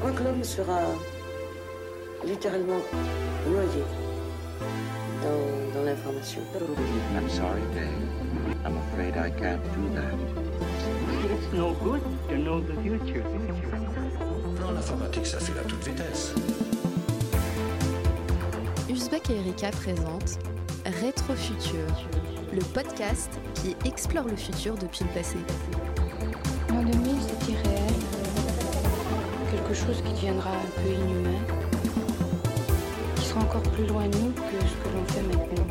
crois que l'homme sera littéralement noyé dans, dans l'information. I'm sorry, Dave. I'm afraid I can't do that. It's no good to know the future. En informatique, ça fait à toute vitesse. Uzbek et Erika présentent Rétrofutur, le podcast qui explore le futur depuis le passé. L'an 2000, c'est. Quelque chose qui deviendra un peu inhumain. Qui sera encore plus loin de nous que ce que l'on fait maintenant.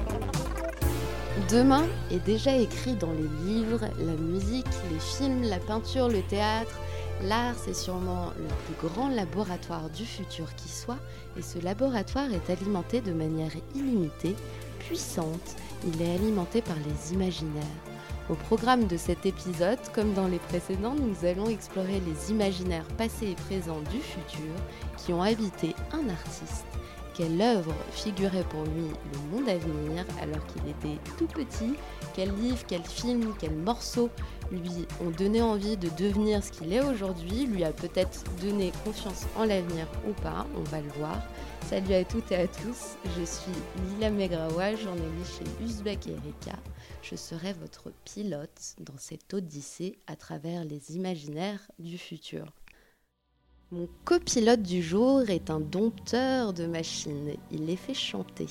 Demain est déjà écrit dans les livres, la musique, les films, la peinture, le théâtre. L'art, c'est sûrement le plus grand laboratoire du futur qui soit, et ce laboratoire est alimenté de manière illimitée, puissante. Il est alimenté par les imaginaires. Au programme de cet épisode, comme dans les précédents, nous allons explorer les imaginaires passés et présents du futur qui ont habité un artiste. Quelle œuvre figurait pour lui le monde à venir alors qu'il était tout petit? Quel livre, quel film, quel morceau lui ont donné envie de devenir ce qu'il est aujourd'hui? Lui a peut-être donné confiance en l'avenir ou pas, on va le voir. Salut à toutes et à tous, je suis Lila Megrawa, journaliste chez Uzbek et Erika. Je serai votre pilote dans cette odyssée à travers les imaginaires du futur. Mon copilote du jour est un dompteur de machines. Il les fait chanter,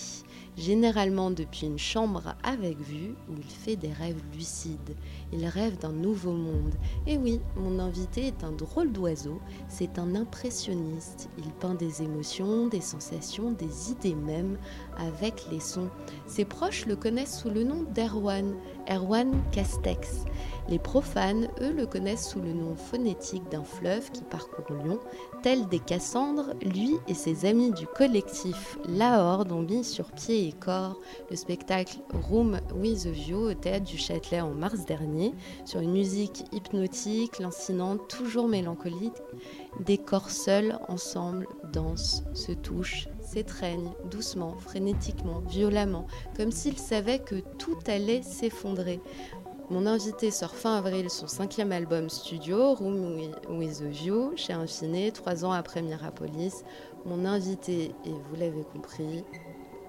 généralement depuis une chambre avec vue où il fait des rêves lucides. Il rêve d'un nouveau monde. Et oui, mon invité est un drôle d'oiseau. C'est un impressionniste. Il peint des émotions, des sensations, des idées même avec les sons. Ses proches le connaissent sous le nom d'Erwan, Erwan Castex. Les profanes, eux, le connaissent sous le nom phonétique d'un fleuve qui parcourt Lyon. Tel des Cassandres, lui et ses amis du collectif La Horde ont mis sur pied et corps le spectacle Room with a View au théâtre du Châtelet en mars dernier, sur une musique hypnotique, lancinante, toujours mélancolique. Des corps seuls, ensemble, dansent, se touchent, s'étreignent, doucement, frénétiquement, violemment, comme s'ils savaient que tout allait s'effondrer. Mon invité sort fin avril son cinquième album studio, Room with a View, chez Infiné, trois ans après Mirapolis. Mon invité est, vous l'avez compris,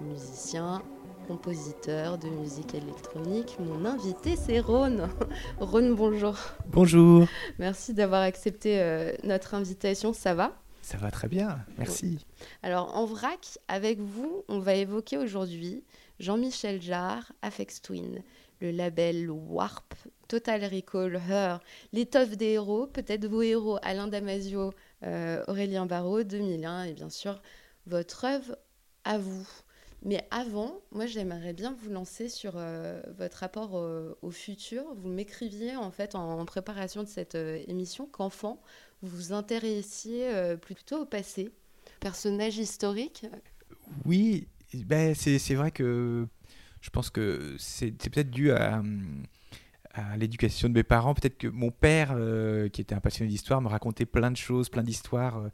musicien, compositeur de musique électronique. Mon invité, c'est Ron. Ron, bonjour. Bonjour. Merci d'avoir accepté euh, notre invitation. Ça va? Ça va très bien, merci. Alors, en vrac, avec vous, on va évoquer aujourd'hui Jean-Michel Jarre, Afex Twin le label Warp, Total Recall, Her, l'étoffe des héros, peut-être vos héros, Alain Damasio, euh, Aurélien Barraud, 2001, et bien sûr votre œuvre à vous. Mais avant, moi j'aimerais bien vous lancer sur euh, votre rapport au, futur. Vous m'écriviez en fait en, en, préparation de cette euh, émission qu'enfant, vous vous intéressiez plutôt au passé. Personnage historique? Oui, ben c'est vrai que je pense que c'est peut-être dû à, l'éducation de mes parents. Peut-être que mon père, euh, qui était un passionné d'histoire, me racontait plein de choses, plein d'histoires, euh,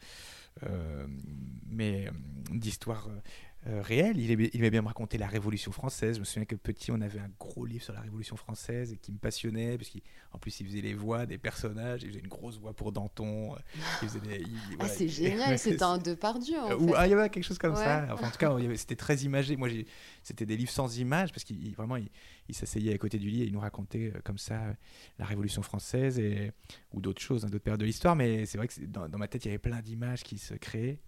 euh, mais d'histoires euh, réel. Il aimait, il aimait, bien me raconter la Révolution française. Je me souviens que petit, on avait un gros livre sur la Révolution française et qui me passionnait, parce qu'en plus, il faisait les voix des personnages. Il faisait une grosse voix pour Danton. Des, il, ah, voilà, c'est génial, c'était un Depardieu. En Ou, ah, il y avait quelque chose comme ouais. ça. Enfin, en tout cas, c'était très imagé. Moi, c'était des livres sans images, parce qu'il vraiment, il, il s'asseyait à côté du lit et il nous racontait euh, comme ça euh, la Révolution française et, ou d'autres choses, hein, d'autres périodes de l'histoire. Mais c'est vrai que dans, dans ma tête, il y avait plein d'images qui se créaient.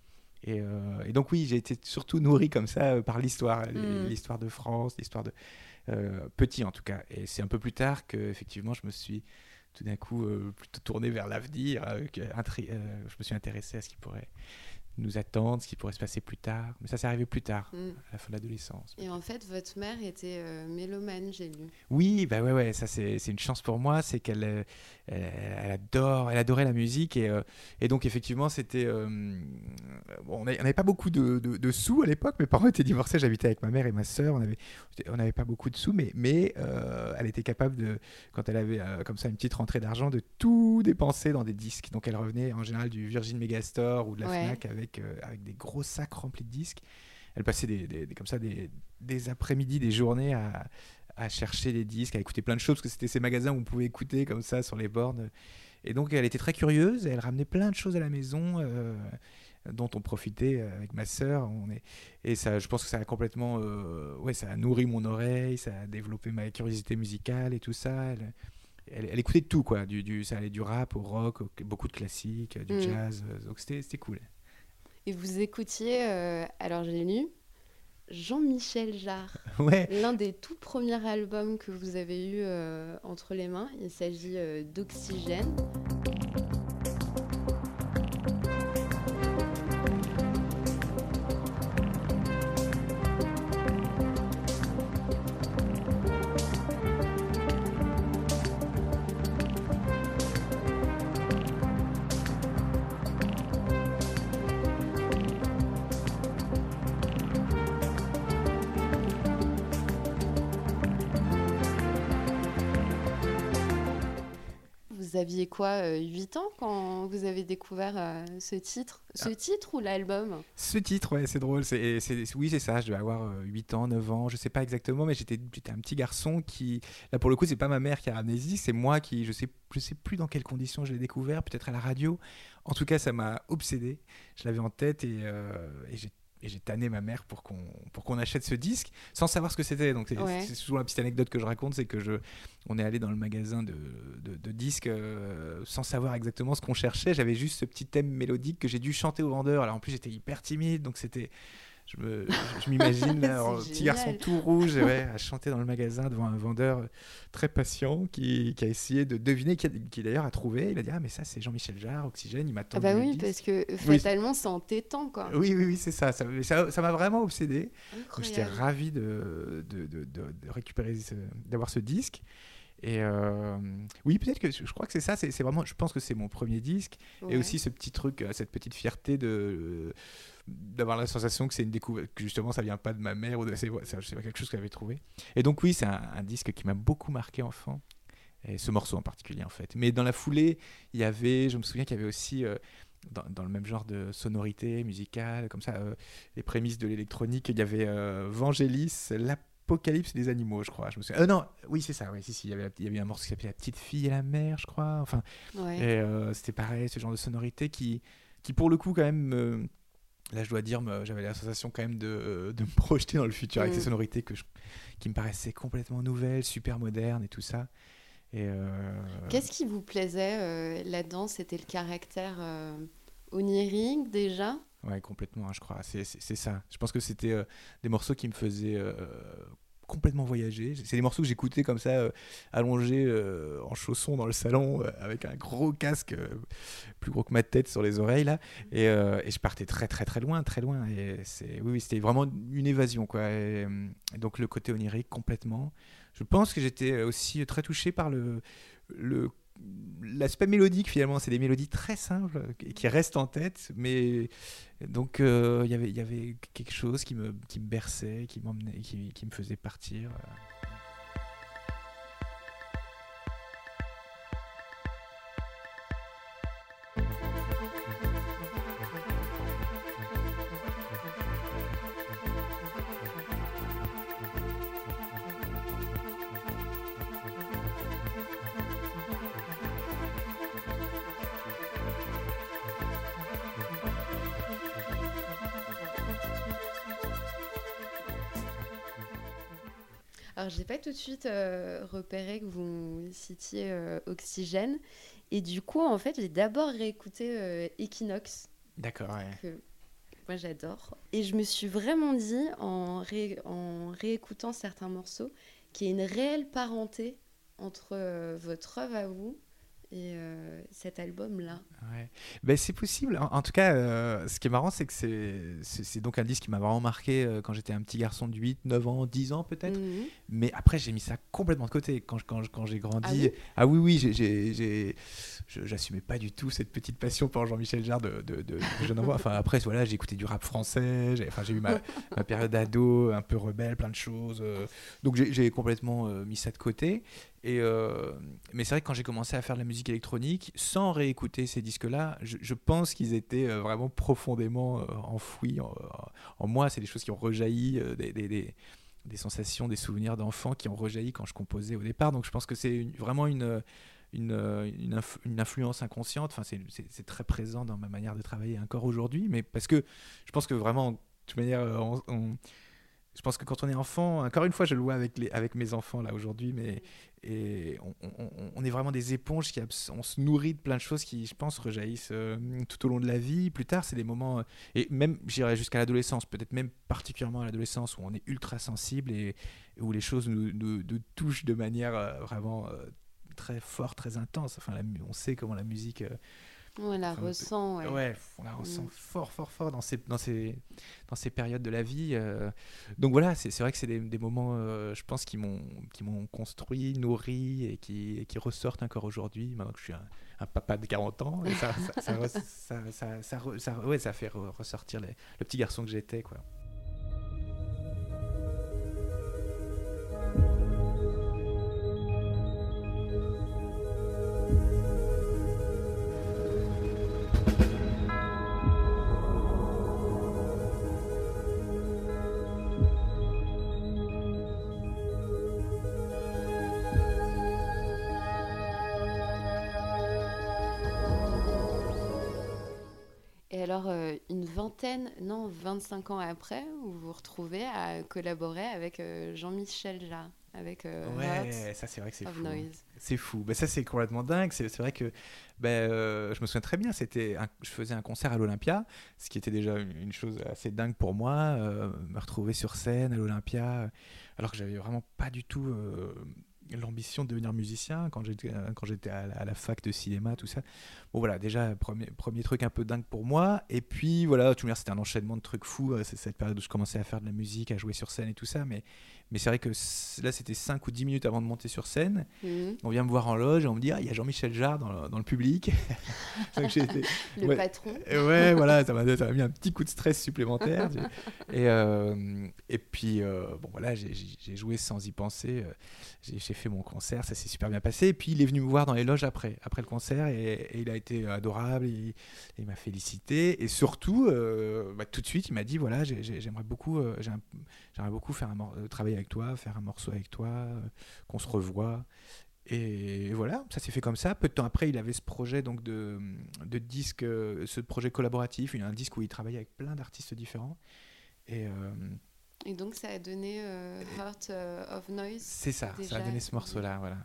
Et, euh, et, donc oui, j'ai été surtout nourri comme ça euh, par l'histoire, mm. l'histoire de France, l'histoire de euh, petit en tout cas. Et c'est un peu plus tard que effectivement je me suis tout d'un coup euh, plutôt tourné vers l'avenir. je me suis intéressé à ce qui pourrait nous attendre, ce qui pourrait se passer plus tard. Mais ça, c'est arrivé plus tard, mm. à la fin de l'adolescence. Et en fait, votre mère était euh, mélomane, j'ai lu. Oui, bah ouais, ouais, ça c'est une chance pour moi, c'est qu'elle euh, elle, adore, elle adorait la musique et, euh, et donc effectivement, c'était, euh, bon, on n'avait pas beaucoup de, de, de sous à l'époque. Mes parents étaient divorcés, j'habitais avec ma mère et ma sœur. On avait, on n'avait pas beaucoup de sous, mais, mais elle était capable de, quand elle avait comme ça une petite rentrée d'argent, de tout dépenser dans des disques. Donc elle revenait en général du Virgin Megastore ou de la ouais. Fnac avec avec, euh, avec des gros sacs remplis de disques. Elle passait des, des, des comme ça des, des après-midi, des journées à, à, chercher des disques, à écouter plein de choses, parce que c'était ces magasins où on pouvait écouter comme ça sur les bornes. Et donc, elle était très curieuse. Et elle ramenait plein de choses à la maison. euh, dont on profitait avec ma sœur. On est... Et ça, je pense que ça a complètement... euh, ouais, ça a nourri mon oreille, ça a développé ma curiosité musicale et tout ça. Elle, elle, elle écoutait tout, quoi. Du, du, ça allait du rap au rock, au- beaucoup de classiques, du Mm. jazz. euh, Donc c'était c'était cool. Et vous écoutiez, euh, alors j'ai lu, Jean-Michel Jarre, Ouais, l'un des tout premiers albums que vous avez eu euh, entre les mains. Il s'agit euh, d'Oxygène. Aviez quoi, 8 ans quand vous avez découvert euh, ce titre Ce titre ou l'album? Ce titre, ouais, c'est drôle. C'est, c'est- oui, c'est ça. Je devais avoir euh, 8 ans, 9 ans, je sais pas exactement, mais j'étais, j'étais un petit garçon qui. Là, pour le coup, c'est pas ma mère qui a ramené c'est moi qui. Je sais, je sais plus dans quelles conditions je l'ai découvert, peut-être à la radio. En tout cas, ça m'a obsédé. Je l'avais en tête et, euh, et j'ai. Et j'ai tanné ma mère pour qu'on pour qu'on achète ce disque sans savoir ce que c'était. Donc c'est Ouais. souvent la petite anecdote que je raconte, c'est que je on est allé dans le magasin de, de, de disques euh, sans savoir exactement ce qu'on cherchait. J'avais juste ce petit thème mélodique que j'ai dû chanter au vendeur. Alors en plus j'étais hyper timide, donc c'était je me je, je m'imagine là, un petit garçon tout rouge ouais, à chanter dans le magasin devant un vendeur très patient qui, qui a essayé de deviner, qui, a- qui d'ailleurs a troué. Il a dit ah mais ça c'est Jean-Michel Jarre, Oxygène, il m'attend. Ah bah oui, parce que fatalement, c'est entêtant, quoi. Oui, oui, oui, c'est ça. Ça ça- ça m'a vraiment obsédé. J'étais ravi de, de, de, de- de récupérer, ce- d'avoir ce disque. Et euh, oui, peut-être que je crois que c'est ça. C'est vraiment, je pense que c'est mon premier disque. Et aussi ce petit truc, euh, cette petite fierté de d'avoir la sensation que c'est une découverte, que justement ça vient pas de ma mère ou de c'est c'est quelque chose que j'avais trouvé. Et donc oui, c'est un, un disque qui m'a beaucoup marqué enfant. Et ce morceau en particulier en fait. Mais dans la foulée, il y avait, je me souviens qu'il y avait aussi euh, dans, dans le même genre de sonorité musicale, comme ça, euh, les prémices de l'électronique, il y avait euh, Vangelis, l'apocalypse des animaux, je crois. Je me souviens. Euh, non, oui c'est ça, oui, si, si, il y avait, il y avait un morceau qui s'appelait La petite fille et la mère, je crois. Enfin, Ouais. et euh, c'était pareil, ce genre de sonorité qui, qui pour le coup, quand même, me- là je dois dire, j'avais la sensation quand même de, euh, de me projeter dans le futur avec Mm. ces sonorités que je- qui me paraissaient complètement nouvelles, super modernes et tout ça. Et Qu'est-ce qui vous plaisait là-dedans? C'était le caractère onirique déjà? Ouais, complètement, hein, je crois. C'est ça. Je pense que c'était euh, des morceaux qui me faisaient euh, complètement voyager. C'est des morceaux que j'écoutais comme ça, euh, allongé en chaussons dans le salon, avec un gros casque, plus gros que ma tête sur les oreilles, là. Et, et je partais très, très, très loin, très loin. Et oui, oui, c'était vraiment une évasion, quoi. Donc, le côté onirique, complètement. Je pense que j'étais aussi très touché par le. le L'aspect mélodique finalement, c'est des mélodies très simples qui restent en tête, mais donc euh, il y avait- quelque chose qui me, berçait, qui m'emmenait, qui, qui me faisait partir. Alors, j'ai pas tout de suite euh, repéré que vous citiez euh, Oxygène. Et du coup, en fait, j'ai d'abord réécouté euh, Equinox, D'accord, ouais. que moi j'adore. Et je me suis vraiment dit, en, ré- en réécoutant certains morceaux, qu'il y a une réelle parenté entre euh, votre œuvre à vous et euh, cet album-là. Ouais. Ben, c'est possible. En, en tout cas, euh, ce qui est marrant, c'est que c'est, donc un disque qui m'a vraiment marqué euh, quand j'étais un petit garçon de 8, 9 ans, 10 ans peut-être. Mhm. Mais après, j'ai mis ça complètement de côté. Quand, quand, quand j'ai grandi, Ah oui? Ah oui, oui, j'assumais pas du tout cette petite passion pour Jean-Michel Jarre de, de, de, de jeune enfant. Enfin, après, voilà, j'ai écouté du rap français. J'ai, enfin, j'ai eu ma, ma période ado, un peu rebelle, plein de choses. donc, j'ai, complètement mis ça de côté. Et, euh, mais c'est vrai que quand j'ai commencé à faire de la musique électronique, sans réécouter ces disques-là, je, pense qu'ils étaient euh, vraiment profondément euh, enfouis en, moi. C'est des choses qui ont rejailli, des, des- sensations, des souvenirs d'enfant qui ont rejailli quand je composais au départ. Donc je pense que c'est vraiment une, une, une, inf- une influence inconsciente. Enfin, c'est- très présent dans ma manière de travailler encore aujourd'hui. Mais parce que je pense que vraiment, de toute manière, je pense que quand on est enfant, encore une fois, je le vois avec, les, avec mes enfants là aujourd'hui, mais et on, est vraiment des éponges qui on se nourrit de plein de choses qui, je pense, rejaillissent euh, tout au long de la vie. Plus tard, c'est des moments, euh, et même, j'irais jusqu'à l'adolescence, peut-être même particulièrement à l'adolescence, où on est ultra sensible et, où les choses nous, touchent de manière euh, vraiment très forte, très intense. Enfin, on sait comment la musique. On la Enfin, ressent, ouais. Ouais, on la ressent Mm. fort, fort, fort dans ces, dans ces, dans ces périodes de la vie. euh. Donc voilà, c'est vrai que c'est des, des moments, euh, je pense, qui m'ont construit, nourri et qui, et qui ressortent encore aujourd'hui, maintenant que je suis un, un papa de 40 ans. Et ça, ça, ça, ouais, ça fait re- ressortir les- le petit garçon que j'étais. quoi. Non, 25 ans après, vous vous retrouvez à collaborer avec euh, Jean-Michel Jarre, avec euh, Ouais, ça c'est vrai que c'est fou. Noise. C'est fou. Ben, ça, c'est complètement dingue. C'est c'est vrai que ben, euh, je me souviens très bien. C'était un- je faisais un concert à l'Olympia, ce qui était déjà une, une chose assez dingue pour moi. euh, me retrouver sur scène à l'Olympia, alors que j'avais vraiment pas du tout l'ambition de devenir musicien quand j'étais euh, quand j'étais à, la- fac de cinéma, tout ça. Bon voilà, déjà premier premier truc un peu dingue pour moi. Et puis voilà, tout c'était un enchaînement de trucs fous. euh, C'est cette période où je commençais à faire de la musique, à jouer sur scène et tout ça. Mais mais c'est vrai que là, c'était 5 ou 10 minutes avant de monter sur scène. Mhm. On vient me voir en loge et on me dit Ah, il y a Jean-Michel Jarre dans le, dans le public. Été- Le Ouais. patron. Ouais, voilà, ça m'a mis un petit coup de stress supplémentaire. et, euh, et puis, euh, bon, voilà, j'ai- joué sans y penser. euh, J'ai fait mon concert, ça s'est super bien passé. Et puis, il est venu me voir dans les loges après, après le concert et, et il a été adorable. Il, il m'a félicité. Et surtout, euh, bah, tout de suite, il m'a dit Voilà, j'ai- j'ai- j'aimerais beaucoup, j'aimerais beaucoup faire un travailler avec toi, faire un morceau avec toi, euh, qu'on se revoie. Et voilà, ça s'est fait comme ça. Peu de temps après, il avait ce projet donc de, de disque, euh, ce projet collaboratif, il y a un disque où il travaillait avec plein d'artistes différents. Et euh, Et donc, ça a donné Heart of Noise. c'est ça, ça a donné ce morceau-là, voilà.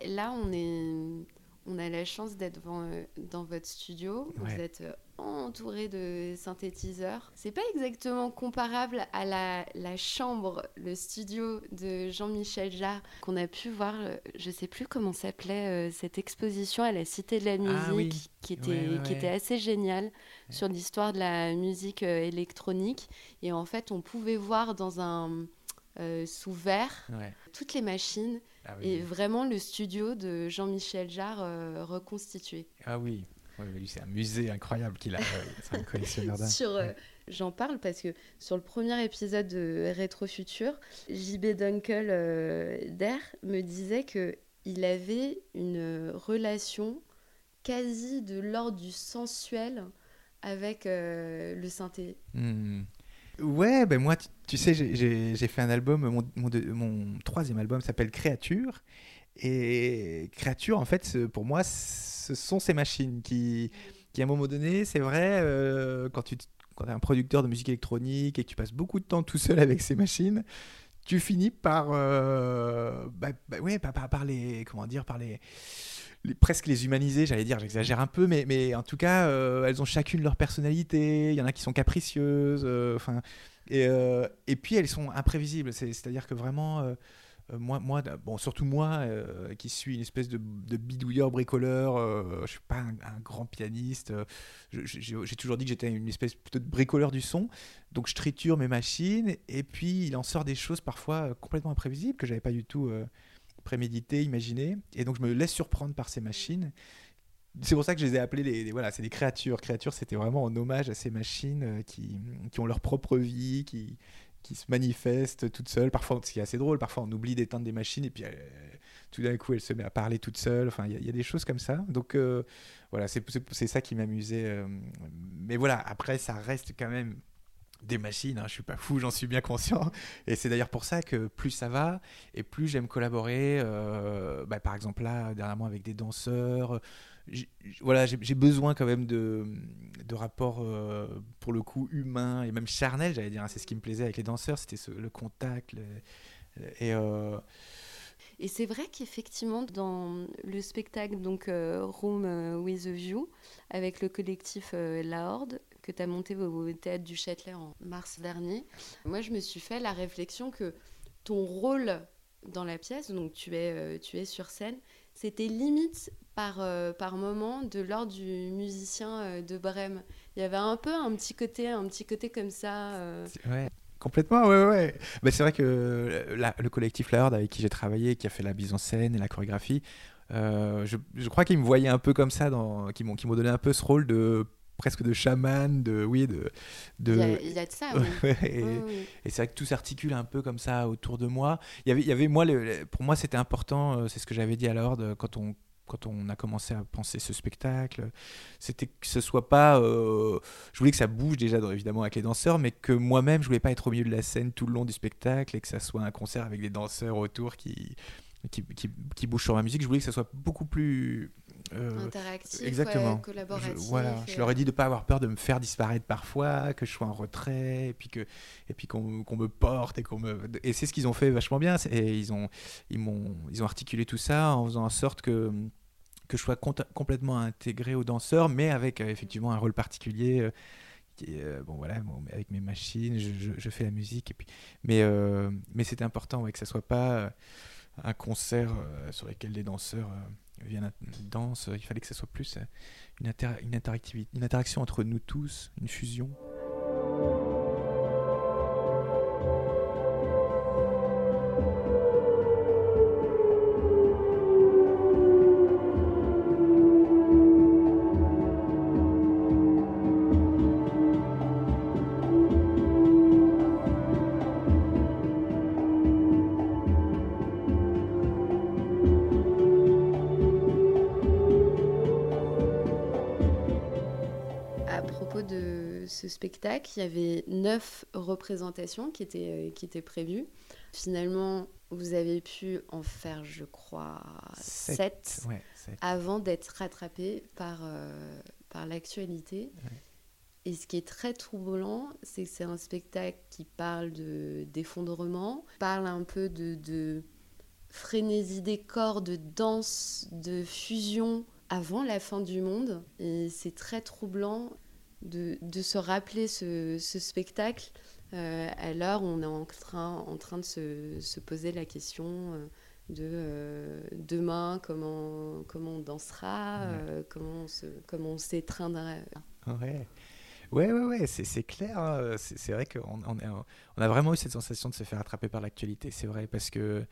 Et Là, on, est... on a la chance d'être dans, euh, dans votre studio. Ouais. Vous êtes euh, entouré de synthétiseurs. C'est pas exactement comparable à la, la chambre, le studio de Jean-Michel Jarre qu'on a pu voir. euh, Je sais plus comment s'appelait euh, cette exposition à la Cité de la Musique, Ah oui. qui, était, Ouais, ouais, qui ouais. était assez géniale sur l'histoire de la musique euh, électronique. Et en fait, on pouvait voir dans un euh, sous verre toutes les machines Ah oui. et vraiment le studio de Jean-Michel Jarre euh, reconstitué. Ah oui. Ouais, mais lui, c'est un musée incroyable qu'il a. ouais, c'est un collectionneur dingue. Sur, euh, Ouais. J'en parle parce que sur le premier épisode de Rétro Futur, JB Dunkel euh, d'Air me disait que il avait une relation quasi de l'ordre du sensuel avec euh, le synthé. Hmm. Ouais, ben moi, tu, tu sais, j'ai- fait un album, mon, troisième album s'appelle Créature. Et Créature, en fait, pour moi, ce sont ces machines qui, qui à un moment donné, c'est vrai, euh, quand tu es un producteur de musique électronique et que tu passes beaucoup de temps tout seul avec ces machines, tu finis par, euh, bah, bah par, les, comment dire, par les, les- presque les humaniser, j'allais dire, j'exagère un peu, mais, mais en tout cas, euh, elles ont chacune leur personnalité. Il y en a qui sont capricieuses, euh, enfin, et, euh, et puis elles sont imprévisibles. C'est- C'est-à-dire que vraiment, euh, euh, moi, bon, surtout moi, qui suis une espèce de, bidouilleur bricoleur, je suis pas un, grand pianiste. J'ai toujours dit que j'étais une espèce plutôt de bricoleur du son. Donc je triture mes machines, et puis il en sort des choses parfois complètement imprévisibles que j'avais pas du tout. prémédité, imaginé. Et donc je me laisse surprendre par ces machines. C'est pour ça que je les ai appelées les, voilà, c'est des créatures. Créatures, c'était vraiment en hommage à ces machines euh, qui, qui ont leur propre vie, qui, qui se manifestent toutes seules. Parfois, ce qui est assez drôle, parfois on oublie d'éteindre des machines et puis tout d'un coup elle se met à parler toute seule. Enfin, il y, a- des choses comme ça. Donc euh, voilà, c'est ça qui m'amusait. euh. Mais voilà, après ça reste quand même des machines, hein, je suis pas fou, j'en suis bien conscient. Et c'est d'ailleurs pour ça que plus ça va, et plus j'aime collaborer, bah, par exemple là, dernièrement avec des danseurs. Voilà, j'ai besoin quand même de, de rapports, euh, pour le coup, humains et même charnels, j'allais dire. hein. C'est ce qui me plaisait avec les danseurs, c'était le contact. et euh, Et c'est vrai qu'effectivement, dans le spectacle donc euh, Room with a View, avec le collectif La Horde, que tu as monté au, Théâtre du Châtelet en mars dernier, moi je me suis fait la réflexion que ton rôle dans la pièce, donc tu es, tu es sur scène, c'était limite par, euh, par moment de l'ordre du musicien euh, de Brême. Il y avait un peu un petit côté, un petit côté comme ça. euh, Ouais, complètement, ouais, ouais. Bah, c'est vrai que le collectif La Horde avec qui j'ai travaillé, qui a fait la mise en scène et la chorégraphie, je, crois qu'ils me voyaient un peu comme ça, qu'ils m'ont donné un peu ce rôle de presque de chaman, de oui, de, de... Il y, a- il y a de ça, oui. Et, Oui, oui. et c'est vrai que tout s'articule un peu comme ça autour de moi. Il y avait, il y avait moi, le- pour moi, c'était important. euh, C'est ce que j'avais dit à la Horde euh, quand on quand on a commencé à penser ce spectacle, c'était que ce soit pas. euh, je voulais que ça bouge déjà, évidemment, avec les danseurs, mais que moi-même, je voulais pas être au milieu de la scène tout le long du spectacle et que ça soit un concert avec des danseurs autour qui qui, qui, qui bougent sur ma musique. Je voulais que ça soit beaucoup plus euh, Interactif, exactement. ouais, collaboratif. je, voilà, je et- leur ai dit de pas avoir peur de me faire disparaître parfois, que je sois en retrait, et puis que et puis qu'on me porte et qu'on me et c'est ce qu'ils ont fait vachement bien. Et ils ont ils m'ont ils ont articulé tout ça en faisant en sorte que que je sois complètement intégré aux danseurs, mais avec euh, effectivement un rôle particulier. euh, qui bon voilà, bon, avec mes machines, je, je- je fais la musique et puis mais mais c'était important ouais, que ça soit pas un concert sur lequel les danseurs viennent dansent. Il fallait que ça soit plus euh, une, inter- une interactivité, une interaction entre nous tous, une fusion. Spectacle, il y avait neuf représentations qui étaient, euh, qui étaient prévues. Finalement, vous avez pu en faire, je crois, Sept. sept, Ouais, c'est- avant d'être rattrapé par, euh, par l'actualité. Ouais. Et ce qui est très troublant, c'est que c'est un spectacle qui parle de- d'effondrement, parle un peu de, de frénésie des corps, de danse, de fusion avant la fin du monde. Et c'est très troublant de, de se rappeler ce, ce spectacle euh, à l'heure où on est en train, en train de se, se poser la question euh, de euh, demain, comment, comment on dansera, Ouais. euh, comment on se- comment on s'étreindra. Ouais. Ouais, ouais, ouais, c'est clair. hein. C'est vrai qu'on on, a vraiment eu cette sensation de se faire attraper par l'actualité. C'est vrai, parce que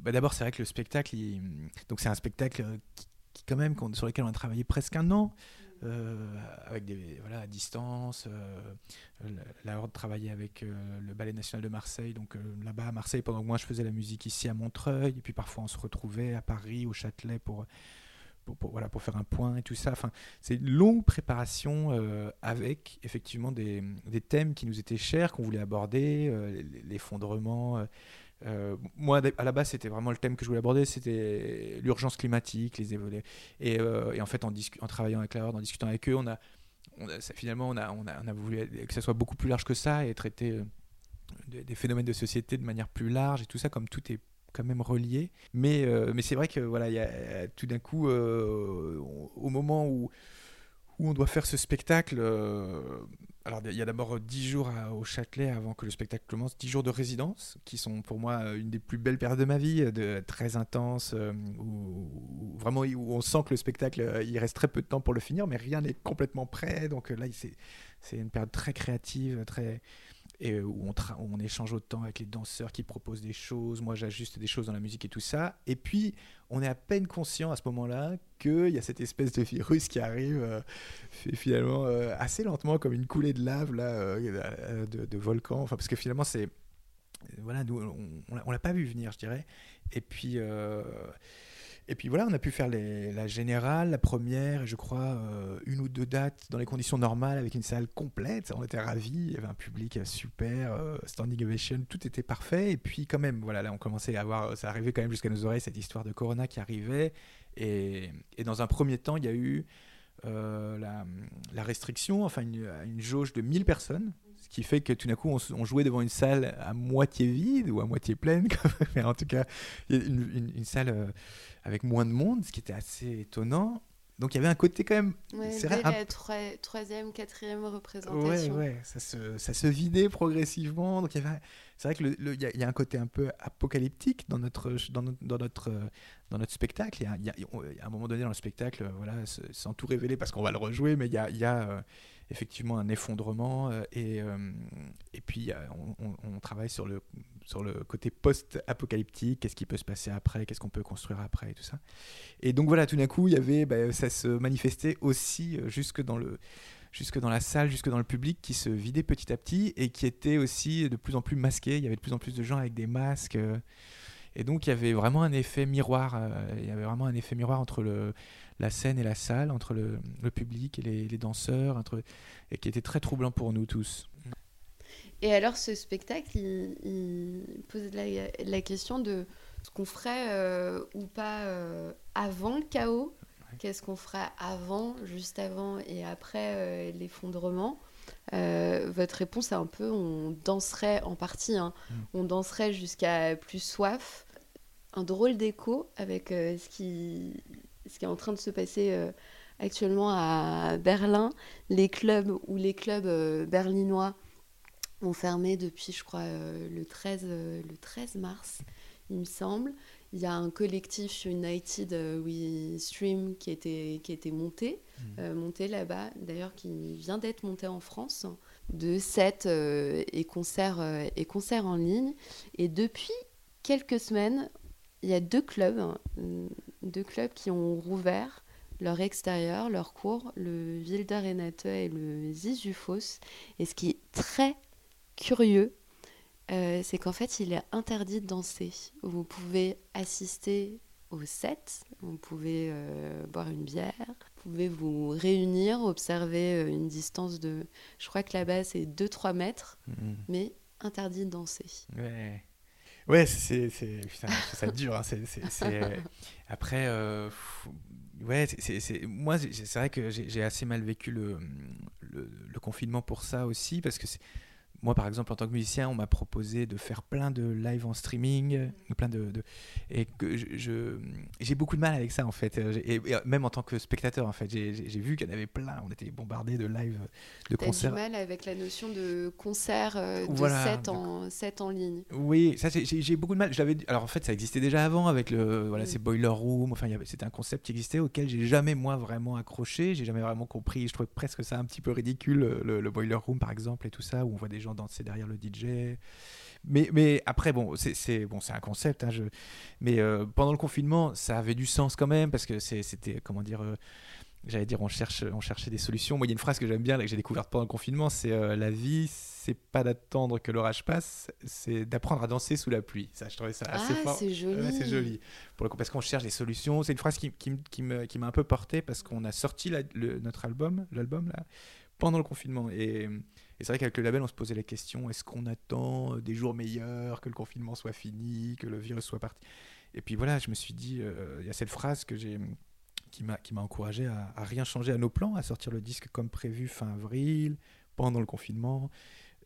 bah D'abord, c'est vrai que le spectacle, il- donc c'est un spectacle qui, qui, quand même, sur lequel on a travaillé presque un an. Euh, avec des voilà à distance euh, la, Horde travaillait avec euh, le Ballet National de Marseille donc là-bas à Marseille pendant que moi je faisais la musique ici à Montreuil et puis parfois on se retrouvait à Paris au Châtelet pour voilà, pour faire un point et tout ça. Enfin, c'est une longue préparation avec effectivement des, thèmes qui nous étaient chers, qu'on voulait aborder, l'effondrement. Euh, moi, à la base, c'était vraiment le thème que je voulais aborder, c'était l'urgence climatique, les évolués. Et, euh, et en fait, en, travaillant avec la en discutant avec eux, on a, finalement, on a, on, a, voulu que ça soit beaucoup plus large que ça et traiter euh, des, phénomènes de société de manière plus large et tout ça, comme tout est quand même relié. Mais, mais c'est vrai que voilà, tout d'un coup, au moment où, où on doit faire ce spectacle, alors il y a d'abord 10 jours à- au Châtelet avant que le spectacle commence, 10 jours de résidence, qui sont pour moi euh, une des plus belles périodes de ma vie, euh, de, très intense, euh, où, vraiment où on sent que le spectacle, euh, il reste très peu de temps pour le finir, mais rien n'est complètement prêt. Donc euh, là, c'est une période très créative, très et où on, échange autant avec les danseurs qui proposent des choses, moi j'ajuste des choses dans la musique et tout ça. Et puis on est à peine conscient à ce moment-là qu'il y a cette espèce de virus qui arrive euh, fi- finalement euh, assez lentement comme une coulée de lave là, euh, euh, de, volcan. Enfin, parce que finalement c'est... Voilà, nous, on, on l'a pas vu venir, je dirais. Et puis... Et puis voilà, on a pu faire la générale, la première, je crois euh, une ou deux dates dans les conditions normales avec une salle complète. On était ravis, il y avait un public super, euh, standing ovation, tout était parfait. Et puis quand même, voilà, là on commençait à avoir, ça arrivait quand même jusqu'à nos oreilles cette histoire de Corona qui arrivait. Et, dans un premier temps, il y a eu euh, la, la restriction, enfin une, une jauge de 1000 personnes. Ce qui fait que tout d'un coup, on, jouait devant une salle à moitié vide ou à moitié pleine. Mais en tout cas, une, une- une salle euh, avec moins de monde, ce qui était assez étonnant. Donc il y avait un côté quand même. Ouais, c'est dès la troi- troisième, quatrième Ouais, représentation. ouais, ça se, ça se vidait progressivement. Donc c'est vrai que il y, a- il y a un côté un peu apocalyptique dans notre, dans notre, dans notre, euh, dans notre spectacle. Il y a, y un moment donné dans le spectacle, voilà, sans tout révéler parce qu'on va le rejouer, mais il y a, il y a, euh, effectivement un effondrement euh, et, euh, et puis on, travaille sur le, sur le côté post-apocalyptique. Qu'est-ce qui peut se passer après Qu'est-ce qu'on peut construire après et tout ça. Et donc voilà, tout d'un coup, il y avait, bah, ça se manifestait aussi euh, jusque dans le jusque dans la salle, jusque dans le public, qui se vidait petit à petit et qui était aussi de plus en plus masqué. Il y avait de plus en plus de gens avec des masques. et donc il y avait vraiment un effet miroir. il y avait vraiment un effet miroir entre le, la scène et la salle, entre le, le public et les, les danseurs, entre, et qui était très troublant pour nous tous. Et alors, ce spectacle, il, il pose la, la question de ce qu'on ferait euh, ou pas euh, avant le chaos. Qu'est-ce qu'on ferait avant, juste avant et après euh, l'effondrement Votre réponse est un peu on danserait en partie, hein. Mm. on danserait jusqu'à plus soif. Un drôle d'écho avec ce, qui, ce qui est en train de se passer euh, actuellement à Berlin. Les clubs ou les clubs euh, berlinois ont fermé depuis, je crois, euh, le, 13, euh, le 13 mars, il me semble. Il y a un collectif United We Stream qui était, qui était monté, euh, monté là-bas, d'ailleurs qui vient d'être monté en France, de sets euh, et, concerts, euh, et concerts en ligne. Et depuis quelques semaines, il y a deux clubs, hein, deux clubs qui ont rouvert leur extérieur, leur cours, le Wilder et le Zizufos. Et ce qui est très curieux, euh, c'est qu'en fait, il est interdit de danser. Vous pouvez assister au set, vous pouvez euh, boire une bière, vous pouvez vous réunir, observer euh, une distance de, je crois que là-bas, c'est 2-3 mètres, mais interdit de danser. Ouais. Ouais, c'est putain, ça dure. hein, c'est- c'est- Après, euh, ouais, c'est- moi c'est vrai que j'ai assez mal vécu le, le, le confinement pour ça aussi parce que moi, par exemple, en tant que musicien, on m'a proposé de faire plein de live en streaming, euh, plein de, de- et que je- j'ai beaucoup de mal avec ça en fait. Euh, Et, et même en tant que spectateur, en fait, j'ai vu qu'il y en avait plein. On était bombardé de live, de T'as du concerts. mal avec la notion de concert, euh, de Voilà, set, en, set en ligne. Oui, ça j'ai- beaucoup de mal. J'avais alors en fait ça existait déjà avant avec le voilà Mm. ces boiler room. Enfin c'était un concept qui existait auquel j'ai jamais moi vraiment accroché. J'ai jamais vraiment compris. Je trouvais presque ça un petit peu ridicule le, le boiler room par exemple et tout ça où on voit des gens danser derrière le DJ. Mais mais après bon c'est c'est bon c'est un concept. hein, je... Mais euh, pendant le confinement ça avait du sens quand même parce que c'est- c'était comment dire. euh, J'allais dire, on, cherche, on cherchait des solutions. Moi, il y a une phrase que j'aime bien, là, que j'ai découverte pendant le confinement, c'est euh, la vie, c'est pas d'attendre que l'orage passe, c'est d'apprendre à danser sous la pluie. Ça, je trouvais ça assez ah, fort. c'est joli. Ouais, c'est joli. Pour le coup, parce qu'on cherche des solutions. C'est une phrase qui, qui, qui m'a un peu porté parce qu'on a sorti la- le- notre album, l'album là, pendant le confinement. Et, et c'est vrai qu'avec le label, on se posait la question est-ce qu'on attend des jours meilleurs, que le confinement soit fini, que le virus soit parti? Et puis voilà, je me suis dit euh, il y a cette phrase que j'ai qui m'a encouragé à, rien changer à nos plans, à sortir le disque comme prévu fin avril, pendant le confinement.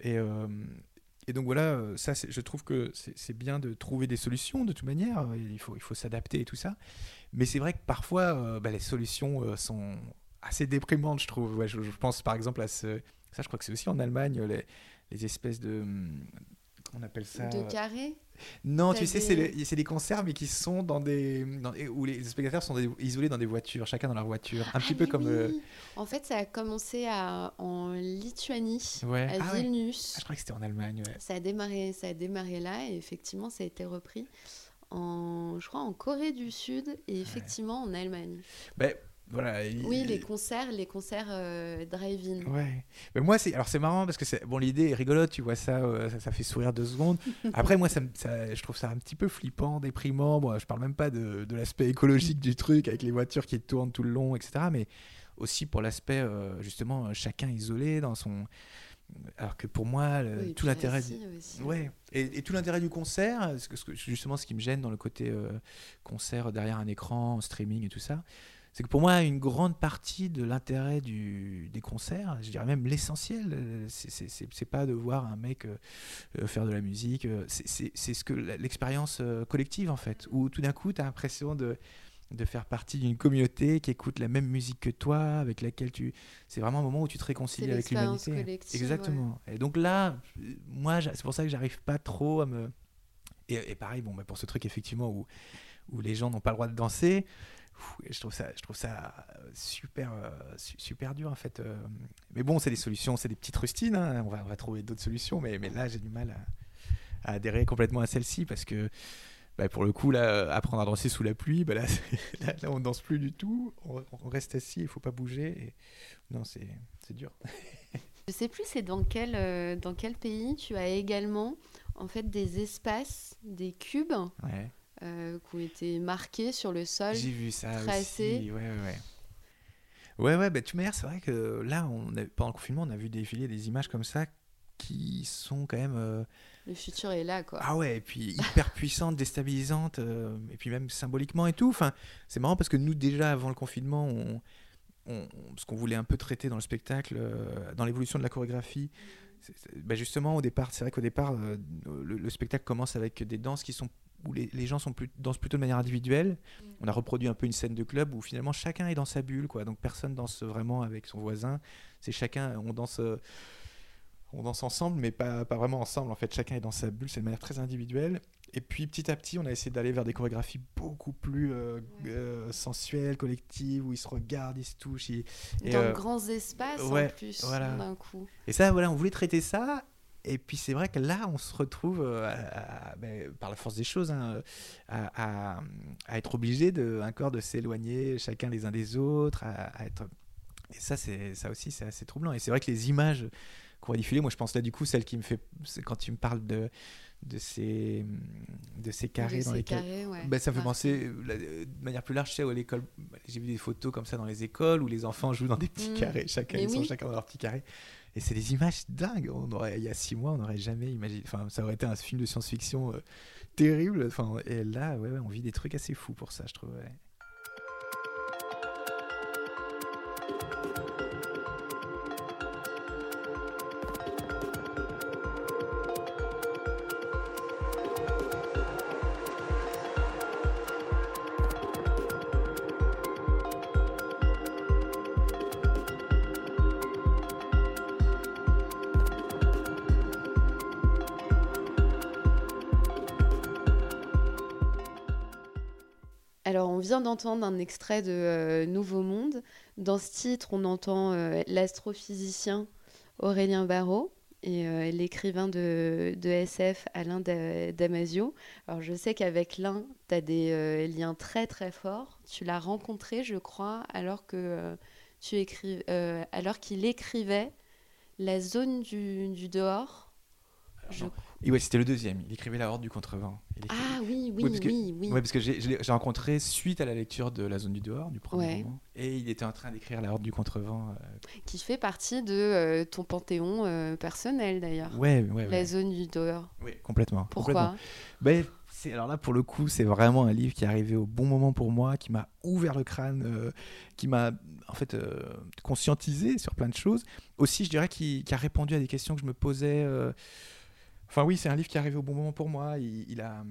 Et, euh, et donc voilà, euh, ça, je trouve que c'est bien de trouver des solutions de toute manière. euh, Il faut, il faut s'adapter et tout ça. Mais c'est vrai que parfois, euh, bah, les solutions euh, sont assez déprimantes, je trouve. Je, je pense par exemple à ce. Ça, je crois que c'est aussi en Allemagne, les, les espèces de. hum, On appelle ça. De carré Non, tu sais, des- c'est des concerts, mais qui sont dans des. dans- où les spectateurs sont des- isolés dans des voitures, chacun dans leur voiture. Un petit Ah, peu mais comme. euh. En fait, ça a commencé à, en Lituanie, Ouais. à Ah ouais. Vilnius. Ah, je crois que c'était en Allemagne, ouais. Ça a démarré, ça a démarré là et effectivement, ça a été repris en, je crois, en Corée du Sud et effectivement en Allemagne. Ben, voilà. il- Oui, les concerts, les concerts euh, drive-in. Ouais. Mais moi, c'est alors c'est marrant parce que c'est bon, l'idée est rigolote, tu vois ça, euh, ça, ça fait sourire deux secondes. Après, moi, ça, je trouve ça un petit peu flippant, déprimant. Moi, je parle même pas de, de l'aspect écologique du truc avec les voitures qui tournent tout le long, etc. Mais aussi pour l'aspect euh, justement chacun isolé dans son. Alors que pour moi, le- Oui, et tout l'intérêt. du-. Ouais. Et, et tout l'intérêt du concert, ce que- justement, ce qui me gêne dans le côté concert derrière un écran, streaming et tout ça, c'est que pour moi, une grande partie de l'intérêt du- des concerts, je dirais même l'essentiel, euh, c'est- pas de voir un mec euh, euh, faire de la musique, c'est- ce que l'expérience collective en fait, où tout d'un coup, tu as l'impression de de faire partie d'une communauté qui écoute la même musique que toi, avec laquelle tu... C'est vraiment un moment où tu te réconcilies avec l'humanité. Exactement. Et donc là, moi, c'est pour ça que j'arrive pas trop à me... Et, et pareil, bon, bah, pour ce truc, effectivement, où, où les gens n'ont pas le droit de danser, je trouve ça, je trouve ça euh, super, euh, su- super dur, en fait. euh. Mais bon, c'est des solutions, c'est des petites rustines, hein, on, va, on va trouver d'autres solutions, mais, mais là, j'ai du mal à, à adhérer complètement à celle-ci, parce que bah, pour le coup, là, apprendre à danser sous la pluie, bah, là, c'est- là, là, on danse plus du tout, on, on reste assis, il faut pas bouger. Et... Non, c'est dur. Je sais plus c'est dans quel, dans quel pays tu as également en fait des espaces, des cubes Ouais. Euh, qui ont été marqués sur le sol. J'ai vu ça tracé. aussi. Ouais, ouais, ouais. Ouais, ouais, bah, de toute manière, c'est vrai que là, on a, pendant le confinement, on a vu défiler des images comme ça qui sont quand même. euh, Le futur est là quoi. Ah ouais, et puis hyper puissantes, déstabilisantes, euh, et puis même symboliquement et tout. Enfin, c'est marrant parce que nous, déjà avant le confinement, on, on- ce qu'on voulait un peu traiter dans le spectacle, euh, dans l'évolution de la chorégraphie, bah, justement, au départ, c'est vrai qu'au départ, le, le spectacle commence avec des danses qui sont où les, les gens sont plus, dansent plutôt de manière individuelle. On a reproduit un peu une scène de club où finalement chacun est dans sa bulle, quoi. Donc personne danse vraiment avec son voisin. C'est chacun, on danse. euh, on danse ensemble, mais pas, pas vraiment ensemble. En fait, chacun est dans sa bulle, c'est de manière très individuelle. Et puis petit à petit, on a essayé d'aller vers des chorégraphies beaucoup plus euh, euh, sensuelles, collectives, où ils se regardent, ils se touchent. ils- et, dans de grands espaces ouais, en plus voilà. d'un coup. Et ça, voilà, on voulait traiter ça. Et puis c'est vrai que là, on se retrouve, euh, à- à- ben, par la force des choses, hein, à, être obligé de, encore de s'éloigner chacun les uns des autres. À, être... Et ça, c'est ça aussi, c'est assez troublant. Et c'est vrai que les images qu'on va diffuser, moi je pense là du coup, celle qui me fait, quand tu me parles de, de, ces, de ces carrés De dans ces lesquels... carrés, ouais. Ben, ça me fait penser de manière plus large, tu sais, à l'école, j'ai vu des photos comme ça dans les écoles où les enfants jouent dans des petits Mm. carrés, chacun, Mais ils sont oui. chacun dans leur petit carré. Et c'est des images dingues. On aurait, il y a six mois, on n'aurait jamais imaginé. Enfin, ça aurait été un film de science-fiction euh, terrible. Enfin, et là, ouais, on vit des trucs assez fous pour ça, je trouve. Alors, on vient d'entendre un extrait de euh, Nouveau Monde. Dans ce titre, on entend euh, l'astrophysicien Aurélien Barraud et euh, l'écrivain de, SF Alain Da- Damasio. Alors, je sais qu'avec l'un, tu as des liens très très forts. Tu l'as rencontré, je crois, alors que tu écris, alors qu'il écrivait La zone du dehors. Je-. Et ouais, c'était le deuxième. Il écrivait La Horde du Contrevent. Écrit- Ah oui, oui, Ouais, parce que- oui, oui. Ouais, parce que j'ai- rencontré suite à la lecture de La Zone du Dehors, du premier Ouais. roman. Et il était en train d'écrire La Horde du Contrevent. euh, Qui fait partie de euh, ton panthéon euh, personnel d'ailleurs. Ouais, ouais, ouais. La zone du dehors. Oui, complètement. Pourquoi complètement. Ben, alors là pour le coup, c'est vraiment un livre qui est arrivé au bon moment pour moi, qui m'a ouvert le crâne, euh, qui m'a en fait euh, conscientisé sur plein de choses. Aussi, je dirais qui, qui a répondu à des questions que je me posais. euh, Enfin oui, c'est un livre qui est arrivé au bon moment pour moi. Il, a,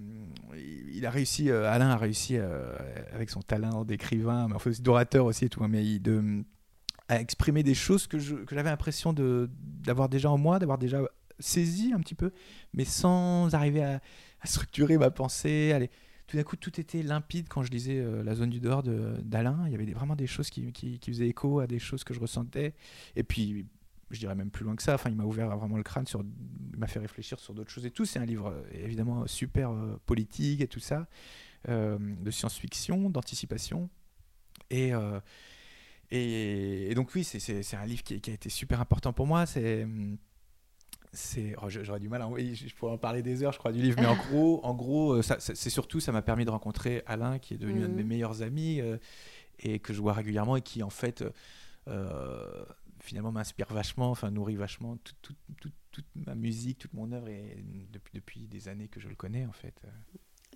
il a réussi, euh, Alain a réussi euh, avec son talent d'écrivain, mais en fait aussi d'orateur aussi et tout, hein, mais à exprimer des choses que j'avais l'impression d'avoir déjà en moi, d'avoir déjà saisi un petit peu, mais sans arriver à, structurer ma pensée. Tout d'un coup, tout était limpide quand je lisais euh, La zone du dehors de- d'Alain. Il y avait vraiment des choses qui, qui, qui faisaient écho à des choses que je ressentais. Et puis, je dirais même plus loin que ça. Enfin, il m'a ouvert vraiment le crâne sur, il m'a fait réfléchir sur d'autres choses et tout. C'est un livre euh, évidemment super euh, politique et tout ça, euh, de science-fiction, d'anticipation. Et, euh, Et, et donc oui, c'est- un livre qui, qui a été super important pour moi. C'est c'est oh, j'aurais du mal à oui, je pourrais en parler des heures je crois du livre mais en gros en gros c'est surtout ça m'a permis de rencontrer Alain qui est devenu un de mes Mhm. meilleurs amis et que je vois régulièrement et qui en fait euh, finalement m'inspire vachement enfin nourrit vachement toute, toute- toute- toute ma musique toute mon œuvre et depuis depuis des années que je le connais en fait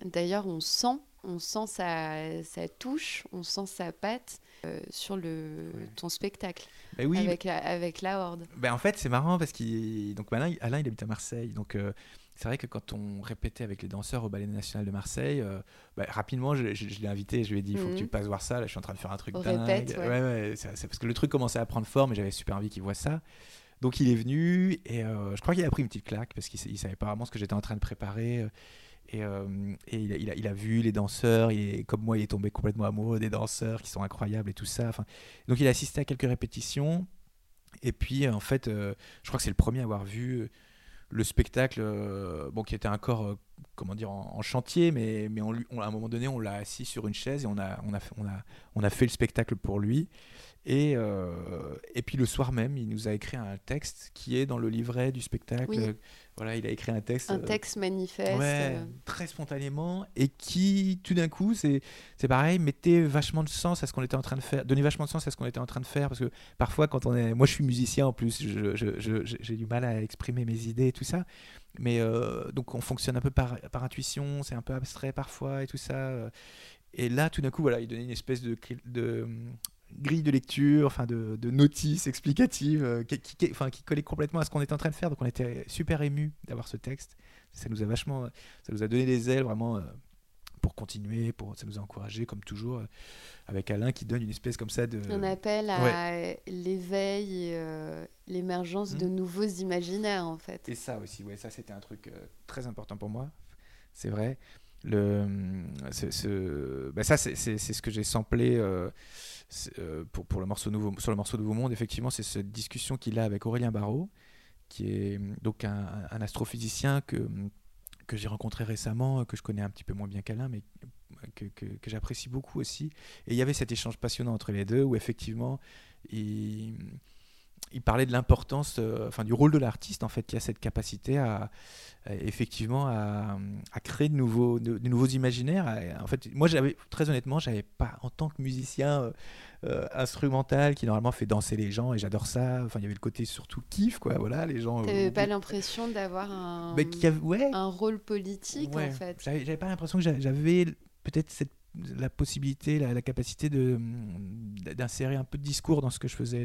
D'ailleurs, on sent, on sent sa, sa touche, on sent sa patte euh, sur le, Ouais. ton spectacle Mais oui avec, la, avec la horde. Ben, en fait, c'est marrant parce qu'il donc Alain, Alain, il habite à Marseille. Donc euh, c'est vrai que quand on répétait avec les danseurs au Ballet National de Marseille, euh, ben, rapidement, je, je- je l'ai invité. Je lui ai dit, il faut que Mhm. tu passes voir ça. Là, je suis en train de faire un truc On dingue. répète, ouais. ouais, parce que le truc commençait à prendre forme et j'avais super envie qu'il voit ça. Donc il est venu et euh, je crois qu'il a pris une petite claque parce qu'il sa- il savait pas vraiment ce que j'étais en train de préparer. euh, Et, euh, et il, a, il a- il a vu les danseurs, il est- comme moi, il est tombé complètement amoureux des danseurs qui sont incroyables et tout ça. Enfin, donc il a assisté à quelques répétitions. Et puis, en fait, euh, je crois que c'est le premier à avoir vu le spectacle, euh, bon, qui était encore, comment dire, en, en chantier, mais, mais on lui- on- à un moment donné, on l'a assis sur une chaise et on a, on a, fait- on a, on a fait le spectacle pour lui. Et, euh, et puis le soir même, il nous a écrit un texte qui est dans le livret du spectacle. Oui. Voilà, il a écrit un texte. Un euh, texte manifeste. Ouais, euh, très spontanément et qui tout d'un coup c'est c'est pareil mettait vachement de sens à ce qu'on était en train de faire donnait vachement de sens à ce qu'on était en train de faire parce que parfois quand on est moi je suis musicien en plus j'ai du mal à exprimer mes idées et tout ça mais euh, donc on fonctionne un peu par, par intuition c'est un peu abstrait parfois et tout ça euh. et là tout d'un coup voilà il donnait une espèce de, hum, grille de lecture, enfin de, de notice explicative, euh, qui, qui- enfin, qui collait complètement à ce qu'on était en train de faire. Donc on était super ému d'avoir ce texte. Ça nous a vachement, ça nous a donné des ailes vraiment pour continuer, pour, ça nous a encouragé comme toujours, euh, avec Alain qui donne une espèce comme ça de... Un appel à l'éveil et euh, l'émergence de Mhm. nouveaux imaginaires, en fait. Et ça aussi, ouais, ça c'était un truc euh, très important pour moi, c'est vrai. Le, ce, ce- bah, ça c'est ce que j'ai samplé euh, pour, pour le morceau nouveau, sur le morceau Nouveau Monde. Effectivement, c'est cette discussion qu'il a avec Aurélien Barraud, qui est donc un, un astrophysicien que, que j'ai rencontré récemment, que je connais un petit peu moins bien qu'Alain, mais que, j'apprécie beaucoup aussi. Et il y avait cet échange passionnant entre les deux où effectivement il, parlait de l'importance, euh, enfin du rôle de l'artiste en fait, qui a cette capacité à, effectivement à, créer de nouveaux, de, nouveaux imaginaires. En fait, moi très honnêtement, j'avais pas en tant que musicien euh, euh, instrumental qui normalement fait danser les gens et j'adore ça. Enfin, il y avait le côté surtout kiff quoi. Voilà, les gens. T'avais euh, pas l'impression d'avoir un, mais qui avait- ouais, un rôle politique, Ouais. en fait? J'avais pas l'impression que j'a- j'avais peut-être cette la possibilité, la, la capacité de d'insérer un peu de discours dans ce que je faisais.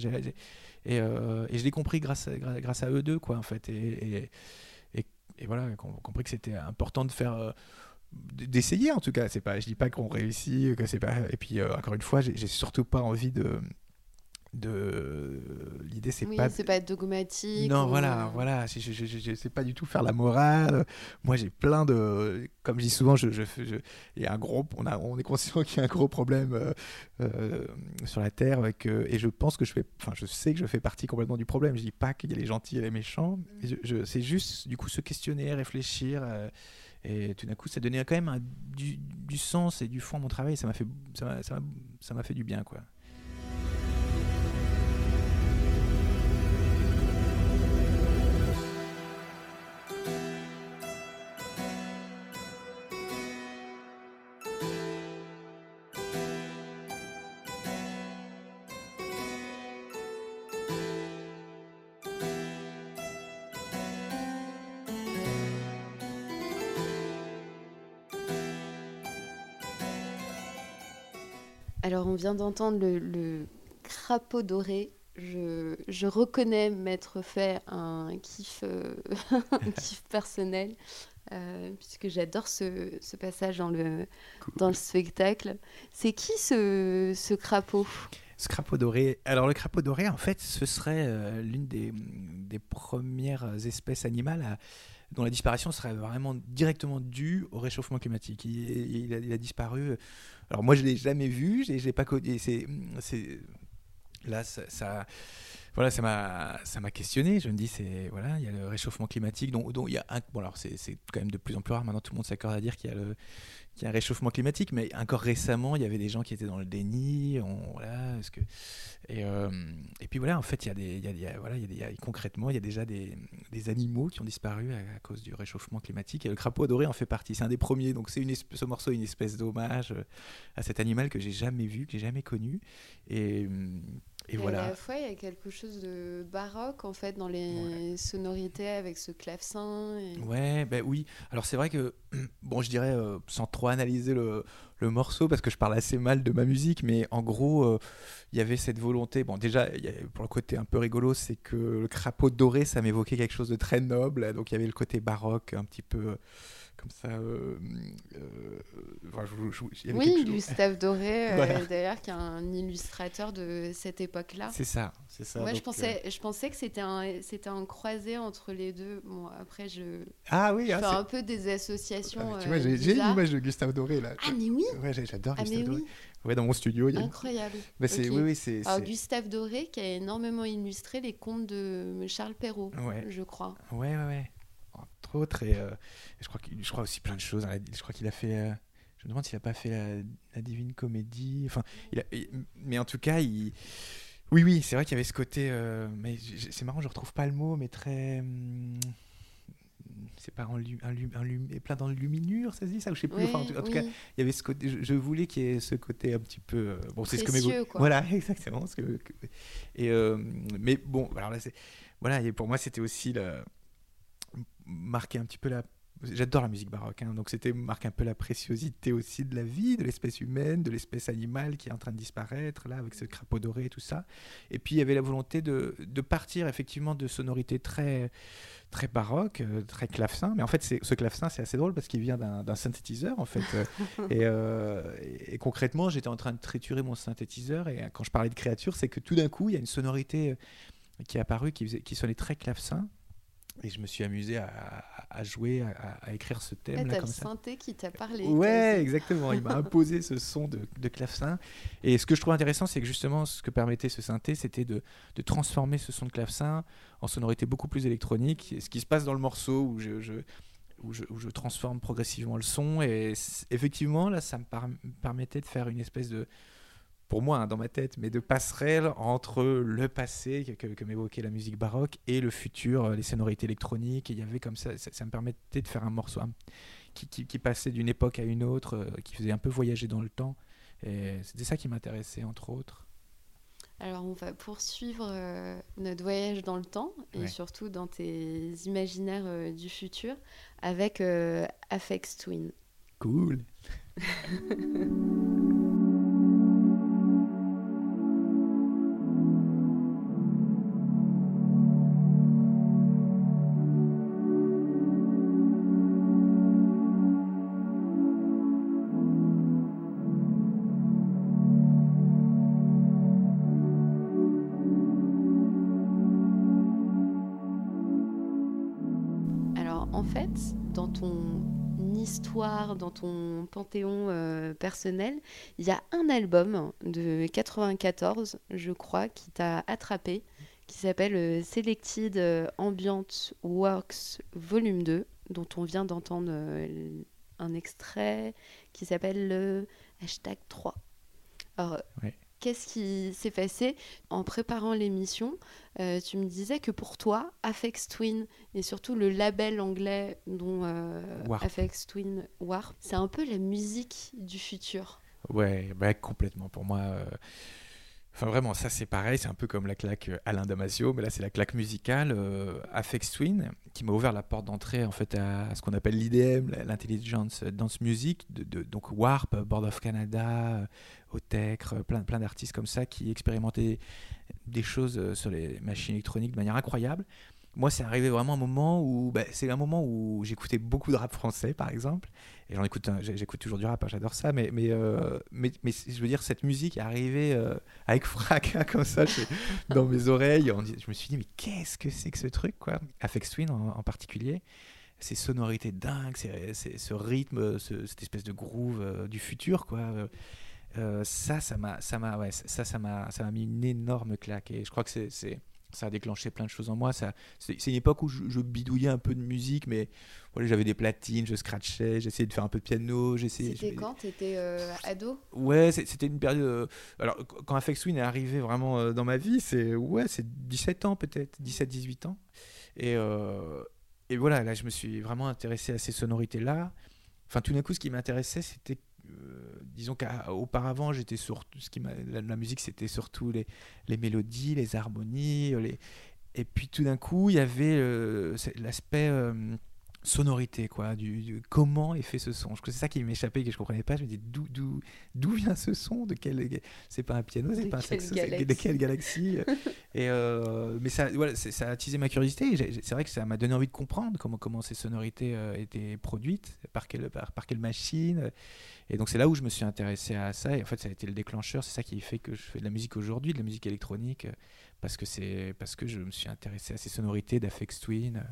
Et, euh, et je l'ai compris grâce à, grâce à eux deux, quoi, en fait. Et, et, et- voilà, compris que c'était important de faire. D'essayer en tout cas c'est pas je dis pas qu'on réussit que c'est pas et puis euh, encore une fois j'ai surtout pas envie de de l'idée c'est oui, pas c'est pas dogmatique. non, ou, voilà, euh, voilà. Je, je, je, je- je sais pas du tout faire la morale. Moi, j'ai plein de. Comme je dis souvent, je, il y a un gros, on, a, on est conscient qu'il y a un gros problème euh, euh, sur la Terre. avec, euh, et je pense que je fais. Enfin, je sais que je fais partie complètement du problème. Je dis pas qu'il y a les gentils et les méchants. je- c'est juste, du coup, se questionner, réfléchir. Et tout d'un coup, ça donnait quand même du, sens et du fond à mon travail. Ça m'a fait, ça m'a fait du bien, quoi. Vient d'entendre le, le crapaud doré. Je, je reconnais m'être fait un kiff, euh, un kiff personnel, euh, puisque j'adore ce, ce passage dans le, dans le spectacle. C'est qui ce, ce crapaud? Ce crapaud doré. Alors le crapaud doré, en fait, ce serait euh, l'une des, des premières espèces animales à- dont la disparition serait vraiment directement due au réchauffement climatique. Il, il a, il a disparu. Alors moi, je l'ai jamais vu, je l'ai- pas connu. C'est, là, ça- voilà, ça m'a, ça m'a questionné. Je me dis, c'est voilà, il y a le réchauffement climatique, dont, dont il y a un. Bon, alors c'est, c'est quand même de plus en plus rare. Maintenant, tout le monde s'accorde à dire qu'il y a le qu'il y a un réchauffement climatique, mais encore récemment, il y avait des gens qui étaient dans le déni. On, voilà, Est-ce que et, euh, et puis voilà, en fait, il y a des, il y a- voilà, il y a des- concrètement, il y a déjà des, des animaux qui ont disparu à, cause du réchauffement climatique. Et le crapaud adoré en fait partie. C'est un des premiers. Donc c'est une ce morceau une espèce d'hommage euh, à cet animal que j'ai jamais vu, que j'ai jamais connu. Et, et Et à voilà. la fois, il y a quelque chose de baroque en fait dans les sonorités avec ce clavecin. et- Ouais, ben oui. Alors c'est vrai que, bon, je dirais, euh, sans trop analyser le, le morceau, parce que je parle assez mal de ma musique, mais en gros, euh, il y avait cette volonté. Bon, déjà, y pour le côté un peu rigolo, c'est que le crapaud doré, ça m'évoquait quelque chose de très noble. Donc il y avait le côté baroque, un petit peu euh, comme ça. euh, euh, enfin, je- je- il y avait Oui, Gustave Doré, euh, Voilà. d'ailleurs, qui est un illustrateur de cette époque-là. C'est ça, c'est ça. Moi, je donc, euh, pensais, je pensais que c'était un, c'était un croisé entre les deux. Bon, après, je, Ah oui, ah, fais un peu des associations. Ah, tu euh, vois, j'ai une image de Gustave Doré là. Ah, mais oui Ouais, j'adore Ah, Gustave Doré. oui Ouais, dans mon studio, il y a une- Incroyable. Bah, oui, oui, c'est- Gustave Doré, qui a énormément illustré les contes de Charles Perrault, Ouais. je crois. Ouais, ouais, ouais. Entre autres, et euh, je, crois je crois aussi plein de choses. hein. Je crois qu'il a fait. euh, je me demande s'il a pas fait la, la Divine Comédie. Enfin, il a- il- mais en tout cas, il. Oui, oui, c'est vrai qu'il y avait ce côté. euh, mais c'est marrant, je retrouve pas le mot, mais très. hum, c'est pas un lu- un lu- plein dans le luminure, ça se dit ça ou je sais plus. Enfin, en, tout, en tout cas, il y avait ce côté. Je, je voulais qu'il y ait ce côté un petit peu. euh, bon, c'est ce que mes quoi. Voilà, exactement. Ce que, que- et euh, mais bon, alors là, c'est voilà. Et pour moi, c'était aussi la, marquer un petit peu la. J'adore la musique baroque, hein, donc c'était marquer un peu la préciosité aussi de la vie, de l'espèce humaine, de l'espèce animale qui est en train de disparaître, là, avec ce crapaud doré et tout ça. Et puis il y avait la volonté de, de partir effectivement de sonorités très, très baroques, euh, très clavecin. Mais en fait, ce clavecin, c'est assez drôle parce qu'il vient d'un synthétiseur, en fait. Euh, et, euh, concrètement, j'étais en train de triturer mon synthétiseur, et euh, quand je parlais de créature, c'est que tout d'un coup, il y a une sonorité qui est apparue qui, faisait- qui sonnait très clavecin. Et je me suis amusé à, jouer, à, à écrire ce Ah, thème-là t'as comme le ça. synthé qui t'a parlé. Ouais, exactement. Il m'a imposé ce son de, de clavecin. Et ce que je trouve intéressant, c'est que justement, ce que permettait ce synthé, c'était de, de transformer ce son de clavecin en sonorité beaucoup plus électronique. Et ce qui se passe dans le morceau où je, je- où je, où je transforme progressivement le son. Et effectivement, là, ça me par- me permettait de faire une espèce de. Pour moi, hein, dans ma tête, mais de passerelle entre le passé que, m'évoquait la musique baroque et le futur, euh, les sonorités électroniques. Et il y avait comme ça, ça, ça me permettait de faire un morceau qui, qui- qui passait d'une époque à une autre, euh, qui faisait un peu voyager dans le temps. Et c'était ça qui m'intéressait, entre autres. Alors, on va poursuivre euh, notre voyage dans le temps et Ouais. surtout dans tes imaginaires euh, du futur avec Aphex Twin. Cool. dans ton panthéon euh, personnel, il y a un album de 94, je crois, qui t'a attrapé, qui s'appelle euh, Selected euh, Ambient Works Volume 2, dont on vient d'entendre un extrait qui s'appelle le hashtag 3. Alors, Ouais. Qu'est-ce qui s'est passé en préparant l'émission euh, Tu me disais que pour toi, Afex Twin et surtout le label anglais dont euh. Aphex Twin Warp, c'est un peu la musique du futur. Ouais, bah, complètement. Pour moi, euh, enfin vraiment, ça c'est pareil. C'est un peu comme la claque euh, Alain Damasio, mais là c'est la claque musicale euh, Aphex Twin qui m'a ouvert la porte d'entrée en fait à, ce qu'on appelle l'IDM, l'intelligence dance music, donc Warp, Board of Canada, euh, Otech, euh, plein, plein d'artistes comme ça qui expérimentaient des choses sur les machines électroniques de manière incroyable. Moi, c'est arrivé vraiment un moment où, bah, c'est un moment où j'écoutais beaucoup de rap français, par exemple, et j'en écoute, hein, j'écoute toujours du rap, hein, j'adore ça, mais, mais, euh, mais, mais je veux dire, cette musique est arrivée euh, avec fracas comme ça dans mes oreilles. Je me suis dit, mais qu'est-ce que c'est que ce truc, quoi? Afex Twin en, particulier, ces sonorités dingues, c'est- ce rythme, ce- cette espèce de groove euh, du futur, quoi. Ça, ça m'a, ça m'a, ouais, ça, ça m'a, ça m'a mis une énorme claque. Et je crois que c'est ça a déclenché plein de choses en moi. Ça, c'est, c'est une époque où je, je bidouillais un peu de musique, mais voilà, j'avais des platines, je scratchais, j'essayais de faire un peu de piano. J'essayais, C'était quand? T'étais euh, ado? Ouais, c'était une période. euh, alors, qu- quand Afex Twin est arrivé vraiment euh, dans ma vie, c'est ouais, c'est 17 ans peut-être, 17-18 ans. Et, euh, et voilà, là, je me suis vraiment intéressé à ces sonorités-là. Enfin, tout d'un coup, ce qui m'intéressait, c'était. Euh, disons qu'auparavant, j'étais sur ce qui la, la musique, c'était surtout les, mélodies, les harmonies, et puis tout d'un coup, il y avait euh, l'aspect euh, sonorité, quoi, du, du- comment est fait ce son. Je- C'est ça qui m'échappait, que je comprenais pas. Je me disais d'où, d'où, d'où vient ce son? De quel C'est pas un piano, c'est pas un saxo, c'est de quelle galaxie? Et euh, mais ça, voilà, ça a attisé ma curiosité. C'est vrai que ça m'a donné envie de comprendre comment comment ces sonorités euh, étaient produites, par quelle par, par quelle machine. Et donc c'est là où je me suis intéressé à ça. Et en fait, ça a été le déclencheur. C'est ça qui fait que je fais de la musique aujourd'hui, de la musique électronique, parce que c'est parce que je me suis intéressé à ces sonorités d'Afex Twin.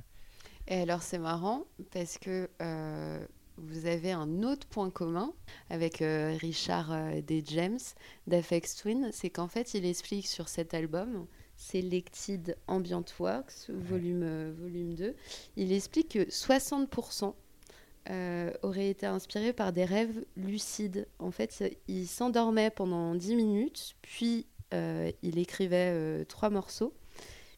Et alors c'est marrant parce que euh, vous avez un autre point commun avec euh, Richard euh, des James d'Afex Twin, c'est qu'en fait il explique sur cet album, Selected Ambient Works, volume, euh, volume 2, il explique que 60% euh, auraient été inspirés par des rêves lucides. En fait, il s'endormait pendant 10 minutes, puis euh, il écrivait euh, trois morceaux.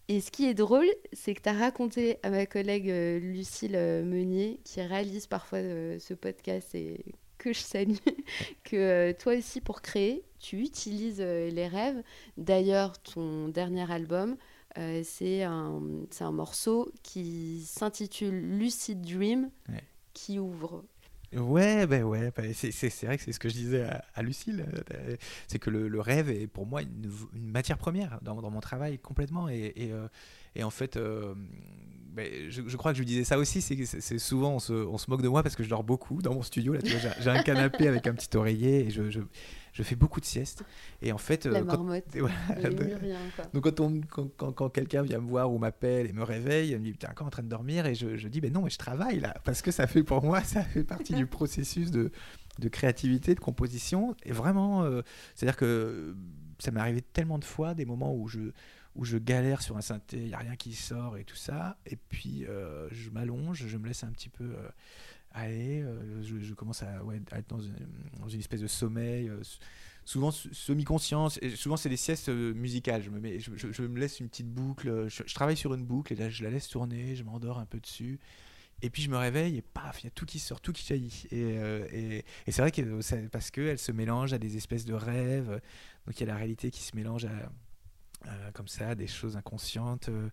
Et ce qui est drôle, c'est que tu as raconté à ma collègue euh, Lucille euh, Meunier, qui réalise parfois euh, ce podcast et que je salue, que toi aussi, pour créer, tu utilises les rêves. D'ailleurs, ton dernier album, euh, c'est un, morceau qui s'intitule Lucid Dream, Ouais. qui ouvre. Ouais, ben ouais, c'est vrai que c'est ce que je disais à, à Lucille. euh, C'est que le, rêve est pour moi une, matière première dans, mon travail complètement. Et, euh, en fait, euh, ben, je, crois que je lui disais ça aussi. C'est souvent on se, on se moque de moi parce que je dors beaucoup dans mon studio. Là, j'ai- un canapé avec un petit oreiller et je, je fais beaucoup de siestes. Et en fait, La euh, quand- marmotte, quoi. donc quand, on- quand, quand- quand quelqu'un vient me voir ou m'appelle et me réveille, il me dit putain encore en train de dormir? et je, je dis ben non mais je travaille là parce que ça fait pour moi ça fait partie du processus de, de créativité, de composition et vraiment euh, c'est à dire que ça m'est arrivé tellement de fois des moments où je où je galère sur un synthé, il y a rien qui sort et tout ça et puis euh, je m'allonge, je me laisse un petit peu euh, aller, euh, je, commence à, être dans une, espèce de sommeil. euh, souvent semi-conscience, souvent c'est des siestes euh, musicales. Je me, laisse une petite boucle, je, travaille sur une boucle et là je la laisse tourner, je m'endors un peu dessus. Et puis je me réveille et paf, il y a tout qui sort, tout qui jaillit. Et, c'est vrai que c'est parce qu'elle se mélange à des espèces de rêves. Donc il y a la réalité qui se mélange à, à, comme ça, des choses inconscientes, euh,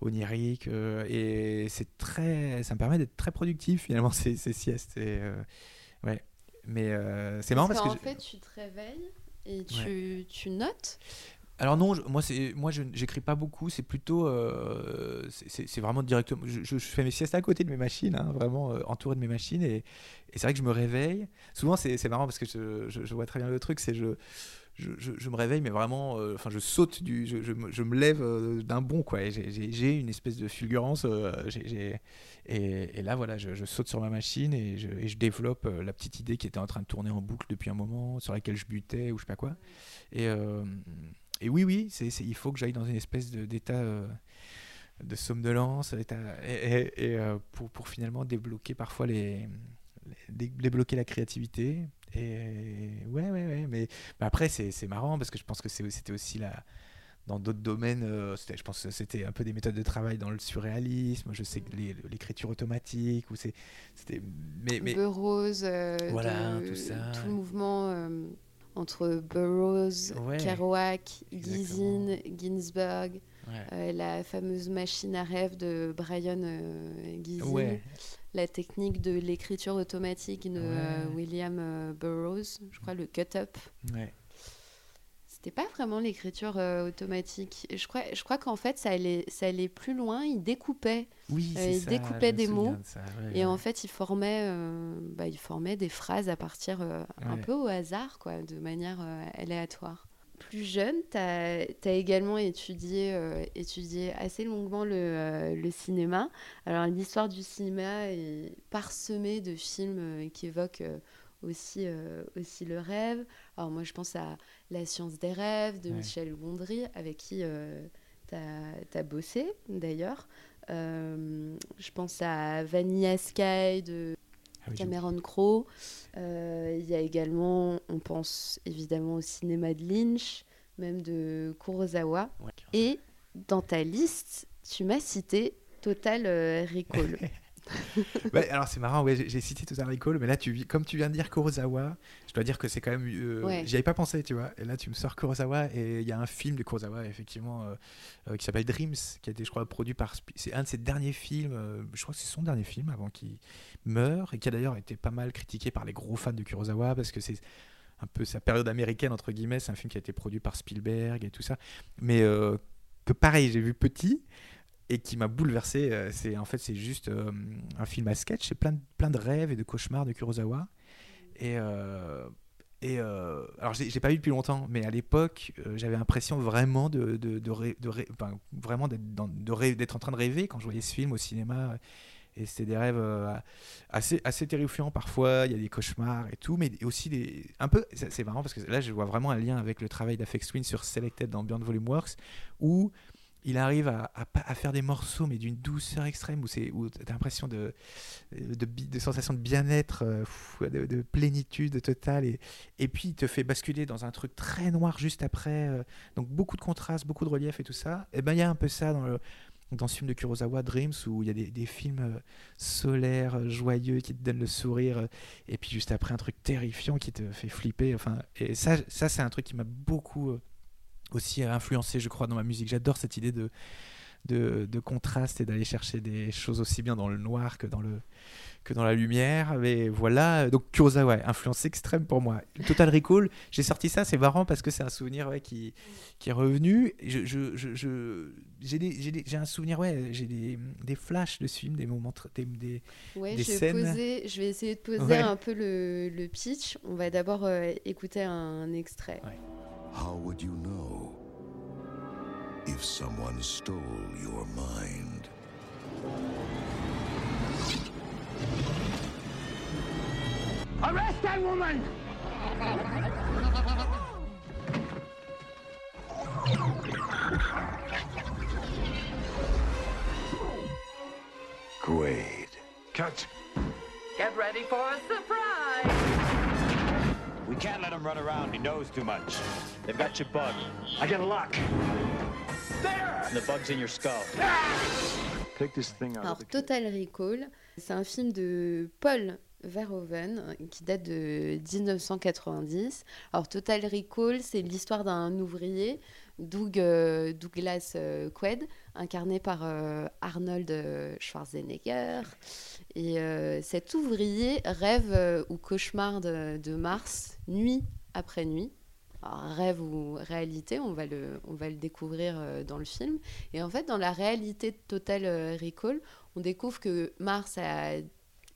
oniriques. euh, et c'est très, ça me permet d'être très productif finalement ces, ces siestes. Et, euh, ouais. Mais euh, c'est marrant parce, que. je- fait, tu te réveilles et tu, tu notes. Alors non, je- moi c'est moi je j'écris pas beaucoup, c'est plutôt euh, c'est- vraiment directement. Je, fais mes siestes à côté de mes machines, hein, vraiment euh, entouré de mes machines et, et c'est vrai que je me réveille. Souvent c'est marrant parce que je, je- je vois très bien le truc, c'est je, je, me réveille mais vraiment, euh, enfin je saute je, me, lève euh, d'un bond quoi. J'ai une espèce de fulgurance. euh, et, là voilà, je, saute sur ma machine et je, développe la petite idée qui était en train de tourner en boucle depuis un moment, sur laquelle je butais ou je sais pas quoi. Et oui, oui, il faut que j'aille dans une espèce d'état de somnolence, pour, finalement débloquer parfois débloquer la créativité. Et ouais, ouais, ouais. Mais, mais après, c'est, marrant parce que je pense que c'était aussi la, dans d'autres domaines. euh, je pense que c'était un peu des méthodes de travail dans le surréalisme. Je sais que l'écriture automatique, ou c'était. Mais, mais Burroughs, euh, Voilà, de- tout ça. tout le mouvement euh, entre Burroughs, Ouais, Kerouac, exactement. Gizin, Ginsberg, ouais. euh, la fameuse machine à rêve de Brian euh, Gizin, Ouais. La technique de l'écriture automatique de euh, Ouais. William euh, Burroughs, je crois le cut-up. ouais. C'était pas vraiment l'écriture euh, automatique. Je crois, je crois qu'en fait, ça allait, ça allait plus loin. Il découpait Oui, il ça, découpait des mots, de ça, ouais, Et en fait, il formait, bah, il formait des phrases à partir un peu au hasard, quoi, de manière aléatoire. Plus jeune, tu as, également étudié, euh, étudié assez longuement le, euh, le cinéma. Alors, l'histoire du cinéma est parsemée de films euh, qui évoquent aussi, aussi le rêve. Alors, moi, je pense à La science des rêves de Ouais. Michel Gondry, avec qui tu as, bossé d'ailleurs. Je pense à Vanilla Sky de Cameron Crowe. Euh, Il y a également, on pense évidemment au cinéma de Lynch, même de Kurosawa. Ouais. Et dans ta liste, tu m'as cité Total euh, Recall. Alors c'est marrant, ouais, j'ai- cité Total Recall, mais là, tu, comme tu viens de dire Kurosawa, je dois dire que c'est quand même. euh, Ouais. J'y avais pas pensé, tu vois. Et là, tu me sors Kurosawa, et il y a un film de Kurosawa, effectivement, euh, euh, qui s'appelle Dreams, qui a été, je crois, produit par. C'est un de ses derniers films, je crois que c'est son dernier film avant qu'il meure, et qui a d'ailleurs été pas mal critiqué par les gros fans de Kurosawa, parce que c'est un peu sa période américaine, entre guillemets. C'est un film qui a été produit par Spielberg et tout ça. Mais que pareil, j'ai vu petit et qui m'a bouleversé. euh, C'est en fait c'est juste euh, un film à sketch, c'est plein de, plein de rêves et de cauchemars de Kurosawa. Et euh, et euh, alors j'ai pas vu depuis longtemps, mais à l'époque euh, j'avais l'impression vraiment de de, vraiment d'être en train de rêver quand je voyais ce film au cinéma. Et c'était des rêves assez, assez terrifiants parfois, il y a des cauchemars et tout, mais aussi des... Un peu, c'est marrant parce que là je vois vraiment un lien avec le travail d'Afex Twin sur Selected dans Volume Works, où il arrive à, faire des morceaux mais d'une douceur extrême, où, tu as l'impression de, de, sensation de bien-être, euh, de, de plénitude totale, et, et puis il te fait basculer dans un truc très noir juste après, euh, donc beaucoup de contrastes, beaucoup de relief et tout ça, et ben il y a un peu ça dans le dans ce film de Kurosawa, Dreams, où il y a des, des films euh, solaires, joyeux, qui te donnent le sourire, et puis juste après un truc terrifiant qui te fait flipper. Enfin, et ça, ça c'est un truc qui m'a beaucoup aussi influencé, je crois, dans ma musique. J'adore cette idée de, de, de contraste et d'aller chercher des choses aussi bien dans le noir que dans le que dans la lumière. Mais voilà, donc Kurosawa, ouais, influence extrême pour moi. Total Recall, j'ai sorti ça, c'est marrant parce que c'est un souvenir ouais, qui, qui est revenu. Et Je, je, je, j'ai, j'ai, j'ai un souvenir, ouais, j'ai des, des flashs de ce film, des moments, des, des- Ouais, Des je vais, scènes. poser, je vais essayer de poser Ouais. un peu le, le pitch. On va d'abord euh, écouter un extrait. Ouais. How would you know if someone stole your mind? Arrest that woman! Quaid. Cut. Get ready for a surprise! Can't let him run around. He knows too much. They've got your bug. I got a lock. And the bug's in your skull. Take this thing out Alors, of the kit. Total Recall, c'est un film de Paul Verhoeven qui date de 1990. Alors, Total Recall, c'est l'histoire d'un ouvrier, Doug, euh, Douglas euh, Quaid, incarné par euh, Arnold euh, Schwarzenegger. Et euh, cet ouvrier rêve ou cauchemarde de, Mars nuit après nuit. Rêve ou réalité, on va le, on va le découvrir dans le film. Et en fait, dans la réalité de Total Recall, on découvre que Mars a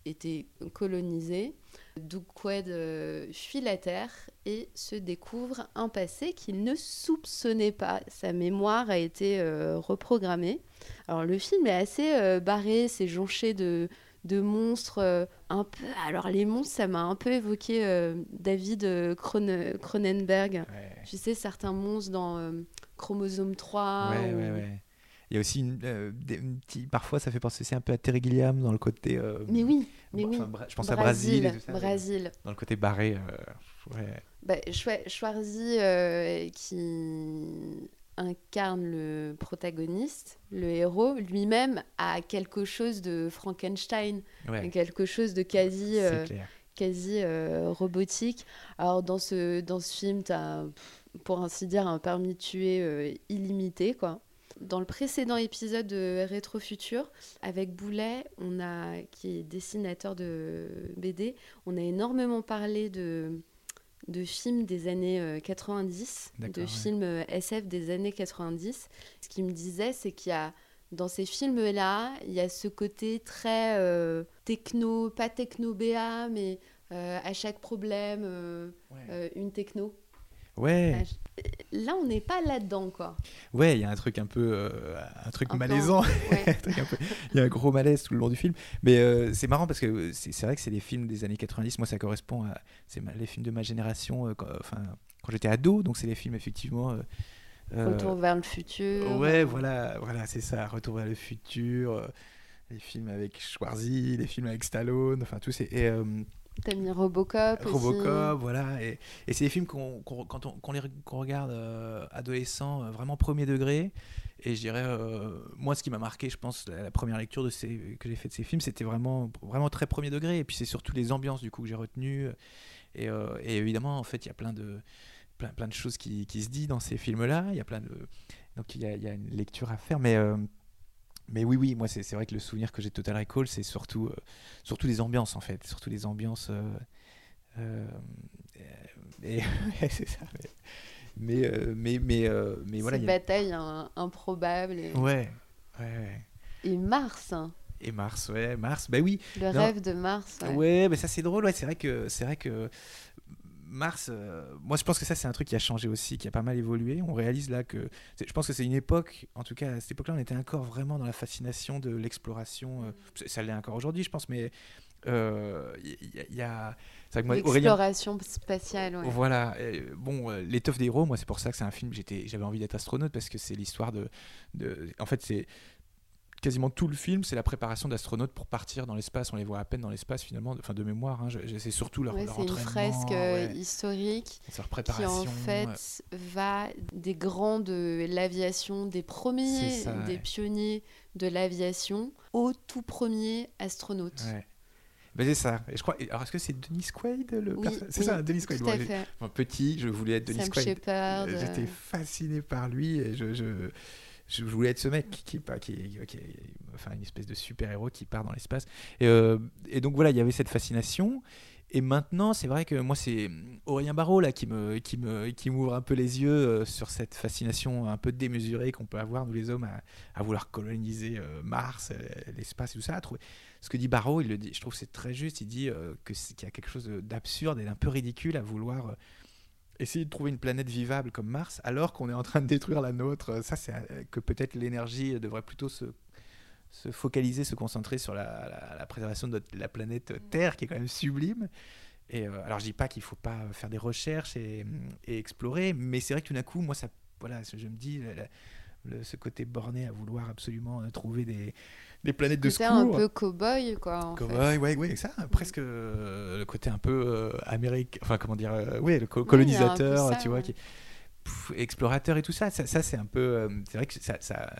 été colonisé. Doug Quaid euh, fuit la Terre et se découvre un passé qu'il ne soupçonnait pas. Sa mémoire a été euh, reprogrammée. Alors le film est assez euh, barré, c'est jonché de, de monstres un peu... Alors les monstres, ça m'a un peu évoqué David Cron- Cronenberg. Ouais. Tu sais, certains monstres dans Chromosome 3. ouais, ou- ouais. Il y a aussi une, euh, des- une petite- parfois ça fait penser aussi un peu à Terry Gilliam dans le côté. euh, Mais oui, mais enfin, oui. Je pense à Brasil et tout ça. Brasil. Dans le côté barré. euh, ouais. Bah, Schwarzy, euh, qui incarne le protagoniste, le héros, lui-même a quelque chose de Frankenstein, Ouais, quelque chose de quasi, euh, quasi euh, robotique. Alors dans ce, dans ce film, tu as, pour ainsi dire, un permis de tuer illimité, quoi. Dans le précédent épisode de Rétro Futur, avec Boulet, on a, qui est dessinateur de BD, on a énormément parlé de, de films des années euh, 90, D'accord, de ouais. films euh, SF des années 90. Ce qu'il me disait, c'est qu'il y a dans ces films-là, il y a ce côté très euh, techno, pas techno BA, mais euh, à chaque problème, euh, Ouais. euh, une techno. Ouais. Je- Là, on n'est pas là-dedans, quoi. Ouais, il y a un truc un peu, euh, un truc Un malaisant. Ouais. Il y a un gros malaise tout le long du film. Mais euh, c'est marrant parce que c'est vrai que c'est des films des années 90. Moi, ça correspond à c'est les films de ma génération. euh, quand, enfin, quand j'étais ado, donc c'est les films effectivement euh, Euh, Retour vers le futur. Ouais, voilà, voilà, c'est ça. Retour vers le futur. euh, les films avec Schwarzy, les films avec Stallone, enfin tous ces. Et, euh, T'as mis Robocop aussi. Robocop, voilà. Et, c'est des films qu'on, quand on, qu'on regarde euh, adolescents, euh, vraiment premier degré. Et je dirais, euh, moi, ce qui m'a marqué, je pense, la, première lecture de ces, que j'ai fait de ces films, c'était vraiment, vraiment très premier degré. Et puis c'est surtout les ambiances, du coup, que j'ai retenues. Et, euh, évidemment, en fait, il y a plein de, plein, plein de choses qui, se disent dans ces films-là. Il y a plein de. Donc il y y a une lecture à faire. Mais. Euh, mais oui, oui, moi, c'est vrai que le souvenir que j'ai de Total Recall, c'est surtout, euh, surtout les ambiances, en fait. Surtout les ambiances. euh, euh, et, c'est ça. Mais, mais, euh, mais, mais, euh, mais voilà. A- batailles hein, improbables. Et, Ouais, ouais, ouais. et Mars, hein, Et Mars, ouais, Mars, bah oui. le Non. rêve de Mars. ouais. Ouais, mais ça c'est drôle, ouais, c'est vrai que c'est vrai que Mars, euh, moi je pense que ça c'est un truc qui a changé aussi, qui a pas mal évolué. On réalise là que, je pense que c'est une époque, en tout cas à cette époque-là, on était encore vraiment dans la fascination de l'exploration. euh, ça- ça l'est encore aujourd'hui, je pense, mais euh, il y, a- il y a, moi, Aurélien- L'exploration spatiale, ouais. voilà. bon, euh, L'étoffe des héros, moi, c'est pour ça que c'est un film. J'étais, j'avais envie d'être astronaute parce que c'est l'histoire de, de. En fait, c'est quasiment tout le film, c'est la préparation d'astronautes pour partir dans l'espace. On les voit à peine dans l'espace finalement. Enfin, de mémoire, hein, c'est surtout leur, Ouais, leur c'est une entraînement, fresque euh, ouais, historique qui en fait va des grands de l'aviation, des premiers, ça, des ouais. pionniers de l'aviation, aux tout premiers astronautes. Ouais. Ben, c'est ça. Et je crois. Alors, est-ce que c'est Denis Quaid le Oui, C'est oui, ça, Denis Quaid. Bon, petit, je voulais être Denis Sam Quaid. Euh, J'étais euh. fasciné par lui et je, je, je voulais être ce mec qui, qui, qui, enfin, une espèce de super-héros qui part dans l'espace. Et, euh, et donc voilà, il y avait cette fascination. Et maintenant, c'est vrai que moi, c'est Aurélien Barraud là, qui me qui me qui m'ouvre un peu les yeux euh, sur cette fascination un peu démesurée qu'on peut avoir, nous les hommes, à, vouloir coloniser euh, Mars, l'espace et tout ça. à trouver- Ce que dit Barraud, il le dit, je trouve c'est très juste. Il dit qu'il y a quelque chose d'absurde et d'un peu ridicule à vouloir essayer de trouver une planète vivable comme Mars alors qu'on est en train de détruire la nôtre. Ça, c'est euh, que peut-être l'énergie devrait plutôt se, se focaliser, se concentrer sur la, la- préservation de la planète Terre, qui est quand même sublime. Et euh, alors, je dis pas qu'il faut pas faire des recherches et, et explorer, mais c'est vrai que tout d'un coup, moi, ça, voilà, je me dis, ce côté borné à vouloir absolument euh, trouver des, des planètes de C'était secours. un peu cow-boy, quoi. En fait. Ouais, ouais, ça, presque euh, le côté un peu euh, américain, enfin comment dire, euh, ouais, le co- colonisateur, ça, tu vois, ouais. qui, pff, explorateur et tout ça, ça, ça, c'est un peu, euh, c'est vrai que ça, ça,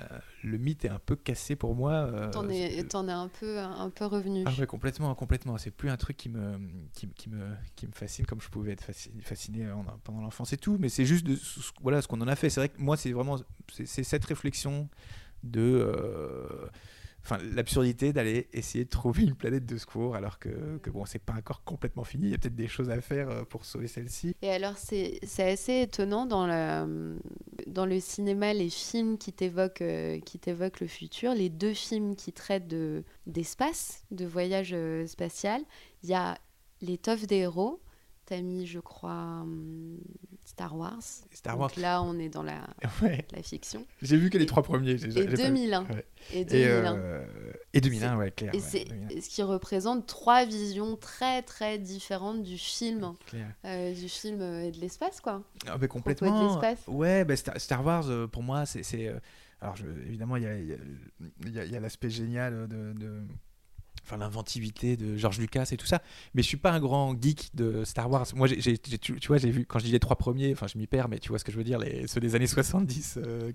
le mythe est un peu cassé pour moi. euh, T'en es, t'en es un peu, un peu revenu. ah ouais, complètement, complètement. C'est plus un truc qui me, qui, qui me, qui me fascine comme je pouvais être fasciné, fasciné en- pendant l'enfance et tout. Mais c'est juste de, voilà ce qu'on en a fait. C'est vrai que moi, c'est vraiment, c'est c'est cette réflexion de, euh, enfin, l'absurdité d'aller essayer de trouver une planète de secours, alors que, que bon, c'est pas encore complètement fini. Il y a peut-être des choses à faire euh, pour sauver celle-ci. Et alors, c'est assez étonnant dans le, cinéma, les films qui t'évoquent euh, qui t'évoquent le futur, les deux films qui traitent de- d'espace, de, voyage euh, spatial. Il y a L'étoffe des héros. T'as mis, je crois, hum, Star Wars. Star Donc Wars. là, on est dans la, Ouais. la fiction. J'ai vu que les trois premiers. j'ai- Et j'ai pas vu. 2001. Ouais. Et Et, 2001. euh, et 2001, ouais, clair. Et ouais, c'est 2001, ce qui représente trois visions très très différentes du film, euh, du film euh, et de l'espace quoi. Ah, mais de complètement. Ouais, bah, Star, Star Wars, pour moi, c'est. c'est, alors, je- évidemment, il y a, il y a- il y a- il y a l'aspect génial de. de- Enfin, l'inventivité de George Lucas et tout ça. Mais je suis pas un grand geek de Star Wars. Moi, tu, tu vois, j'ai vu, quand je dis les trois premiers, enfin, je m'y perds, mais tu vois ce que je veux dire, les, ceux des années 70, euh,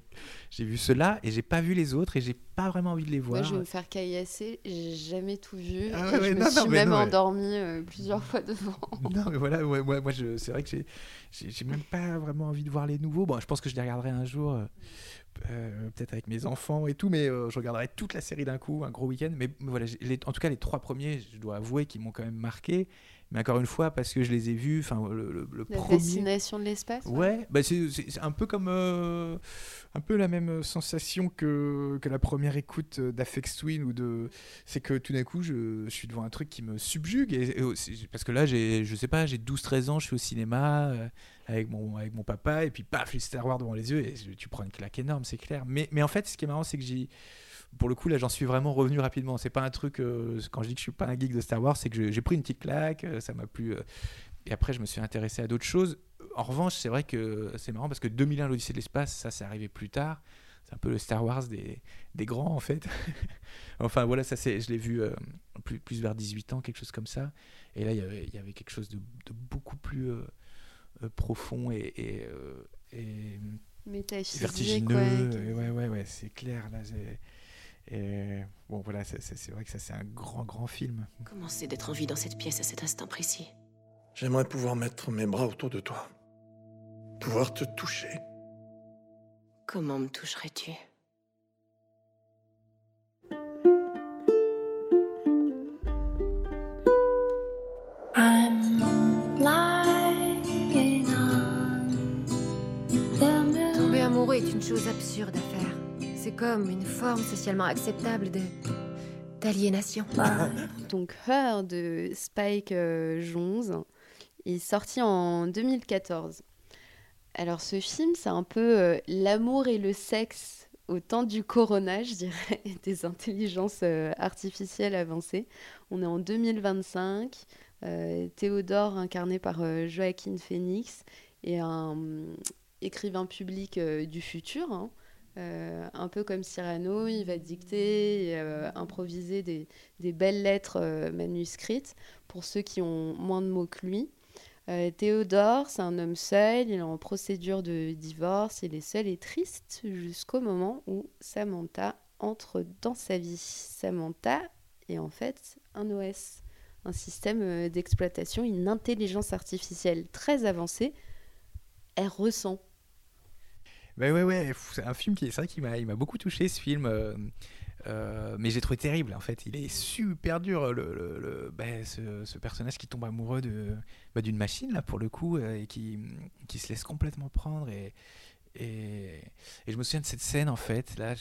j'ai vu ceux-là et j'ai pas vu les autres et j'ai pas vraiment envie de les voir. Moi je vais me faire caillasser, j'ai jamais tout vu. Ah ouais, ouais, je me non, non, suis même non, ouais. endormie euh, plusieurs fois devant. Non, mais voilà, ouais, ouais, moi, c'est vrai que j'ai, même pas vraiment envie de voir les nouveaux. Bon, je pense que je les regarderai un jour, euh, peut-être avec mes enfants et tout, mais euh, je regarderai toute la série d'un coup, un gros week-end. Mais, mais voilà, les- en tout cas, les trois premiers, je dois avouer qu'ils m'ont quand même marqué. Mais encore une fois, parce que je les ai vus, enfin, le, le- le La premier. fascination de l'espace. Ouais, bah c'est, un peu comme euh, un peu la même sensation que, que la première écoute d'Afex Twin ou de c'est que tout d'un coup je, je suis devant un truc qui me subjugue et, parce que là j'ai je sais pas, j'ai 12 13 ans, je suis au cinéma avec mon avec mon papa et puis paf, j'ai Star Wars devant les yeux et tu prends une claque énorme, c'est clair. Mais mais en fait, ce qui est marrant c'est que j'ai pour le coup, là, j'en suis vraiment revenu rapidement. C'est pas un truc. euh, quand je dis que je suis pas un geek de Star Wars, c'est que j'ai pris une petite claque. euh, ça m'a plu. euh, et après, je me suis intéressé à d'autres choses. En revanche, c'est vrai que c'est marrant parce que 2001, l'Odyssée de l'espace, ça, c'est arrivé plus tard. C'est un peu le Star Wars des, des grands, en fait. enfin, voilà, ça, c'est, je l'ai vu plus, plus vers 18 ans, quelque chose comme ça. Et là, il y avait, y avait quelque chose de, beaucoup plus profond et, et, euh, et vertigineux. ouais, Et ouais, ouais, ouais, c'est clair. Là, et bon, voilà, c'est, vrai que ça, c'est un grand, grand film. Comment c'est d'être en vie dans cette pièce à cet instant précis? J'aimerais pouvoir mettre mes bras autour de toi. Pouvoir te toucher. Comment me toucherais-tu? Une chose absurde à faire. C'est comme une forme socialement acceptable de d'aliénation. Donc Her de Spike euh, Jonze est sorti en 2014. Alors ce film, c'est un peu euh, l'amour et le sexe au temps du corona, je dirais, et des intelligences euh, artificielles avancées. On est en 2025. euh, Théodore, incarné par euh, Joaquin Phoenix, est un écrivain public euh, du futur. hein. Euh, un peu comme Cyrano, il va dicter euh, improviser des, belles lettres manuscrites pour ceux qui ont moins de mots que lui. Théodore, c'est un homme seul, il est en procédure de divorce, il est seul et triste jusqu'au moment où Samantha entre dans sa vie. Samantha est en fait un OS, un système d'exploitation, une intelligence artificielle très avancée. Elle ressent. Ouais, ouais, ouais. C'est un film qui, c'est vrai m'a, il m'a beaucoup touché ce film. euh, euh, mais j'ai trouvé terrible en fait. Il est super dur. Le, le- le- bah, ce, ce personnage qui tombe amoureux de, bah, d'une machine là pour le coup euh, et qui, qui se laisse complètement prendre et, et, et je me souviens de cette scène en fait. Là,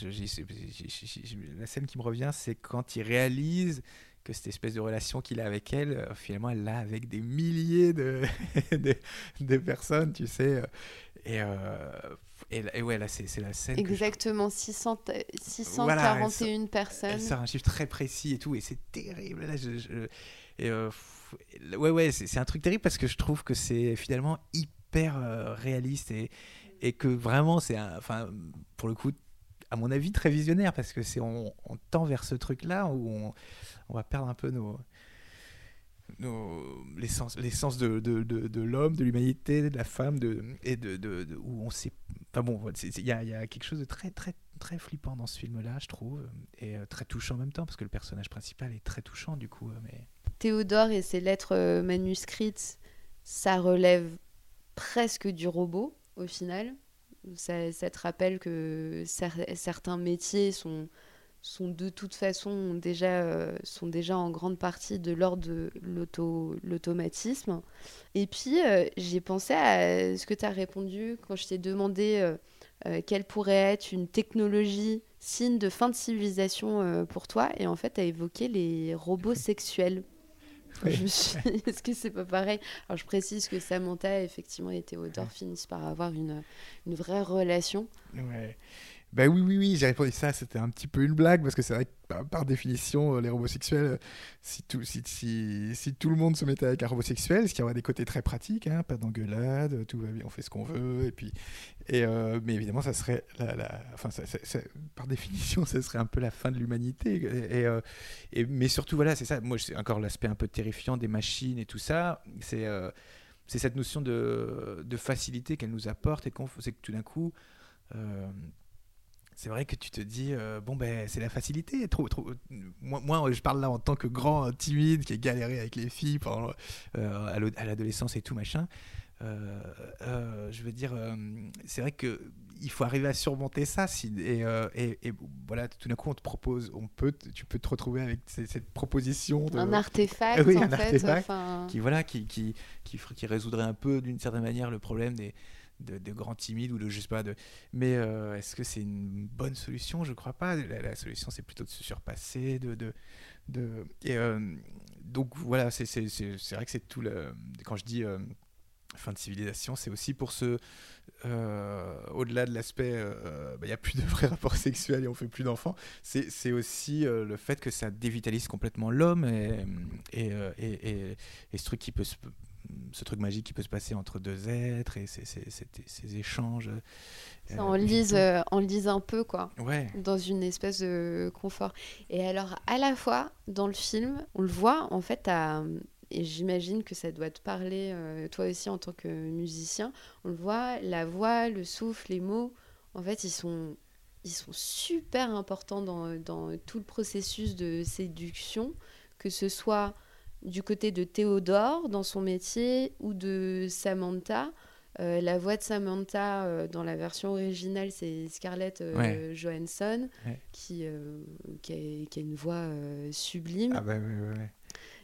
la scène qui me revient, c'est quand il réalise que cette espèce de relation qu'il a avec elle, finalement, elle l'a avec des milliers de, de, personnes, tu sais. Et, et, là- et ouais, là, c'est c'est la scène. que je- Exactement, 600, euh, Voilà, elle 641 Elle personnes. sort un chiffre très précis et tout, et c'est terrible. Là, je, je- et, euh, ouais, ouais, c'est c'est un truc terrible parce que je trouve que c'est finalement hyper euh, réaliste et, et que vraiment, c'est. Enfin, pour le coup, à mon avis, très visionnaire parce que c'est on, on tend vers ce truc-là où on, on va perdre un peu nos. L'essence de, de, de, de l'homme de l'humanité de la femme de et de, de, où on sait enfin bon il y a, y a quelque chose de très très très flippant dans ce film là je trouve et euh, très touchant en même temps parce que le personnage principal est très touchant du coup euh, mais Théodore et ses lettres euh, manuscrites, ça relève presque du robot au final. Ça, te rappelle que cer- certains métiers sont, sont de toute façon déjà, euh, sont déjà en grande partie de l'ordre de l'auto- l'automatisme. Et puis, euh, j'ai pensé à ce que tu as répondu quand je t'ai demandé euh, quelle pourrait être une technologie signe de fin de civilisation pour toi. Et en fait, tu as évoqué les robots sexuels. Oui. Je me suis dit, est-ce que c'est pas pareil? Alors, je précise que Samantha, effectivement, et Théodore finissent par avoir une, une vraie relation. Ouais. Ben oui, oui, oui, j'ai répondu ça, c'était un petit peu une blague, parce que c'est vrai que par, par définition, euh, les robots sexuels, euh, si tout, si, si, si tout le monde se mettait avec un robot sexuel, ce qui aurait des côtés très pratiques, hein, pas d'engueulade, euh, tout va bien, on fait ce qu'on veut, et puis, et, mais évidemment, ça serait, la, enfin, ça- par définition, ça serait un peu la fin de l'humanité, et, mais surtout, voilà, c'est ça, moi, c'est encore l'aspect un peu terrifiant des machines et tout ça, c'est cette notion de, de facilité qu'elle nous apporte, et qu'on c'est que tout d'un coup, c'est vrai que tu te dis euh, bon ben c'est la facilité trop trop moi, moi je parle là en tant que grand timide qui a galéré avec les filles pendant euh, à l'ado- à l'adolescence et tout machin Euh, euh, je veux dire c'est vrai que il faut arriver à surmonter ça si, et, et, et voilà tout d'un coup on te propose on peut tu peux te retrouver avec cette proposition de- Un artefact, Oui, en un fait, artefact enfin. qui voilà qui qui, qui, qui résoudrait un peu d'une certaine manière le problème des de, de grands timides ou de je pas de mais euh, est-ce que c'est une bonne solution? Je crois pas. La, solution c'est plutôt de se surpasser de de, de et euh, donc voilà c'est vrai que c'est tout le quand je dis euh, fin de civilisation c'est aussi pour euh, au-delà de l'aspect bah, il n'y a plus de vrais rapports sexuels et on fait plus d'enfants c'est aussi le fait que ça dévitalise complètement l'homme et et, et, et- et ce truc qui peut se ce truc magique qui peut se passer entre deux êtres et ces, ces- ces- ces échanges. Ça euh, enlise, euh, enlise un peu, quoi. Ouais. Dans une espèce de confort. Et alors, à la fois, dans le film, on le voit, en fait, à- et j'imagine que ça doit te parler, euh, toi aussi, en tant que musicien, on le voit, la voix, le souffle, les mots, en fait, ils sont, ils sont super importants dans, dans tout le processus de séduction, que ce soit du côté de Théodore dans son métier ou de Samantha. Euh, la voix de Samantha euh, dans la version originale, c'est Scarlett euh, Ouais. Johansson, Ouais. qui, qui, a, qui a une voix sublime. Ah bah ouais.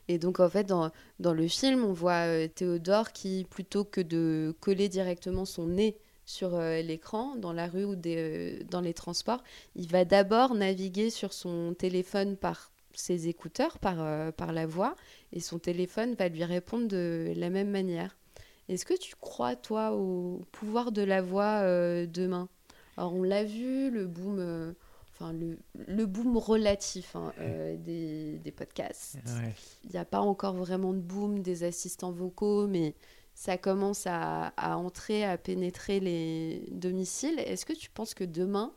Et donc, en fait, dans, dans le film, on voit Théodore qui, plutôt que de coller directement son nez sur l'écran, dans la rue ou des, dans les transports, il va d'abord naviguer sur son téléphone par ses écouteurs, par, euh, par la voix, et son téléphone va lui répondre de la même manière. Est-ce que tu crois, toi, au pouvoir de la voix euh, demain? Alors, on l'a vu, le boom... euh, Enfin, le, le boom relatif hein, des, des podcasts. Ouais. Il n'y a pas encore vraiment de boom des assistants vocaux, mais ça commence à, à entrer, à pénétrer les domiciles. Est-ce que tu penses que demain,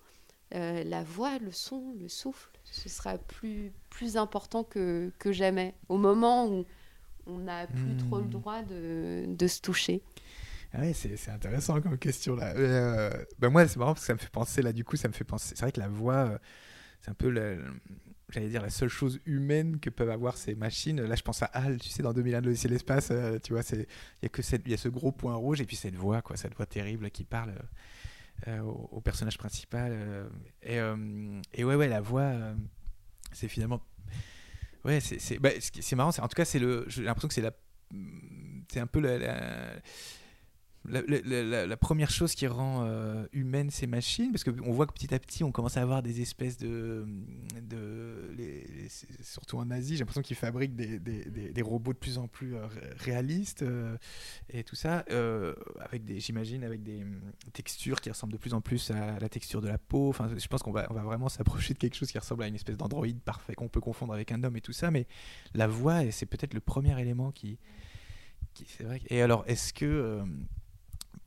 la voix, le son, le souffle, ce sera plus, plus important que, que jamais, au moment où on n'a plus trop le Hmm. droit de, de se toucher Ah ouais, c'est c'est intéressant comme question là. Euh, ben moi, c'est marrant parce que ça me fait penser là, du coup, ça me fait penser. C'est vrai que la voix, euh, c'est un peu, la- j'allais dire, la seule chose humaine que peuvent avoir ces machines. Là, je pense à Hal, tu sais, dans 2001 de l'Odyssée l'espace, euh, tu vois, il y a que cette, y a ce gros point rouge et puis cette voix, quoi, cette voix terrible qui parle euh, au, au personnage principal. euh, et, euh, et ouais, ouais, la voix, euh, c'est finalement. Ouais, c'est bah, marrant. En tout cas. J'ai l'impression que c'est la. C'est un peu la- la, première chose qui rend euh, humaines ces machines, parce qu'on voit que petit à petit, on commence à avoir des espèces de. de surtout en Asie, j'ai l'impression qu'ils fabriquent des, des- des- robots de plus en plus euh, ré- réalistes euh, et tout ça, euh, avec des, j'imagine, avec des hum, textures qui ressemblent de plus en plus à la texture de la peau. Enfin, je pense qu'on va, on va vraiment s'approcher de quelque chose qui ressemble à une espèce d'androïde parfait qu'on peut confondre avec un homme et tout ça, mais la voix, c'est peut-être le premier élément qui. qui c'est vrai. Et alors, est-ce que.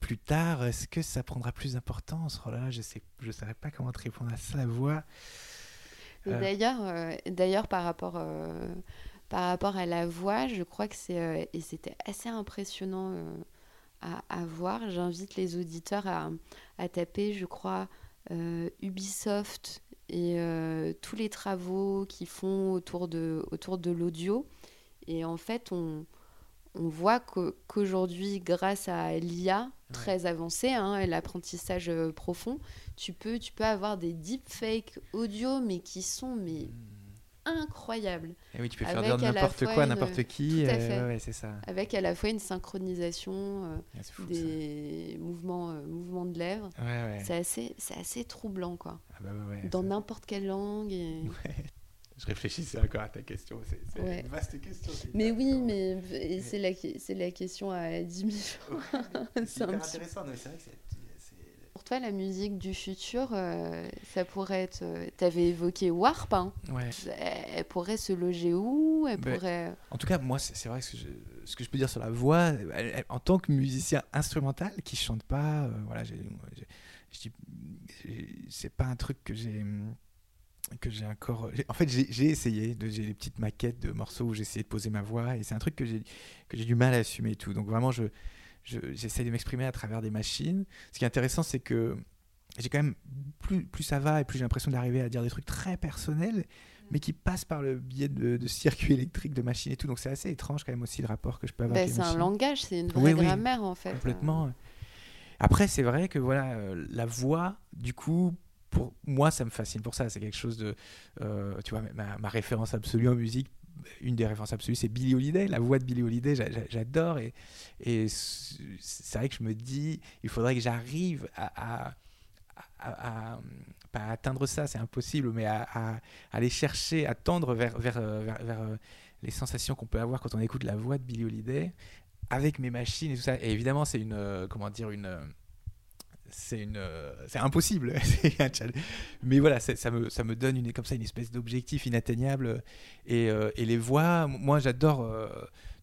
Plus tard, est-ce que ça prendra plus d'importance? Oh là là, je sais, je saurais pas comment te répondre à ça. La voix. Euh, D'ailleurs, euh, d'ailleurs par rapport euh, par rapport à la voix, je crois que c'est et c'était assez impressionnant à, à voir. J'invite les auditeurs à, à taper, je crois, Ubisoft et tous les travaux qu'ils font autour de autour de l'audio. Et en fait, on on voit qu'aujourd'hui, grâce à l'IA très avancée, hein, l'apprentissage euh, profond, tu peux, tu peux avoir des deepfakes audio, mais qui sont mais incroyables. Et Eh oui, tu peux faire dire n'importe quoi, n'importe qui, Tout à euh, fait. ouais, ouais, c'est ça. Avec à la fois une synchronisation, euh, Ah, fou, des mouvements, euh, mouvements de lèvres. Ouais, ouais. C'est assez, c'est assez troublant, quoi. Ah bah Dans n'importe quelle langue. et- Je réfléchissais encore à ta question. C'est Ouais. une vaste question. Mais oui, mais c'est la, question à 10 000 C'est C'est petit- intéressant. non, mais c'est vrai que c'est-. Pour toi, la musique du futur, euh, ça pourrait être. Tu avais évoqué Warp. hein. Ouais. Elle, elle pourrait se loger où? Elle Ben, pourrait. En tout cas, moi, c'est vrai que ce que, je, ce que je peux dire sur la voix, elle- elle- en tant que musicien instrumental qui chante pas, euh, voilà, j'ai- j'ai- je dis- j'ai- c'est pas un truc que j'ai que j'ai encore. En fait, j'ai essayé, de- j'ai des petites maquettes de morceaux où j'ai essayé de poser ma voix et c'est un truc que j'ai que j'ai du mal à assumer et tout. Donc vraiment, je je- j'essaie de m'exprimer à travers des machines. Ce qui est intéressant, c'est que j'ai quand même plus, plus ça va et plus j'ai l'impression d'arriver à dire des trucs très personnels mais qui passent par le biais de, de circuits électriques de machines et tout donc c'est assez étrange quand même aussi le rapport que je peux avoir avec les c'est un langage, c'est une vraie Oui, oui, grammaire en fait. complètement après c'est vrai que voilà euh, la voix du coup pour moi ça me fascine pour ça c'est quelque chose de euh, tu vois ma, référence absolue en musique une des références absolues, c'est Billie Holiday. La voix de Billie Holiday, j'a- j'a- j'adore. Et, c'est vrai que je me dis, il faudrait que j'arrive à, à- pas à atteindre ça, c'est impossible, mais à, aller chercher, à tendre vers, vers, euh, vers- vers, euh, les sensations qu'on peut avoir quand on écoute la voix de Billie Holiday avec mes machines et tout ça. Et évidemment, c'est une, comment dire, une, c'est une, euh, c'est impossible. Mais voilà, ça me, ça me donne une, comme ça une espèce d'objectif inatteignable. Et, euh, et les voix, moi, j'adore euh,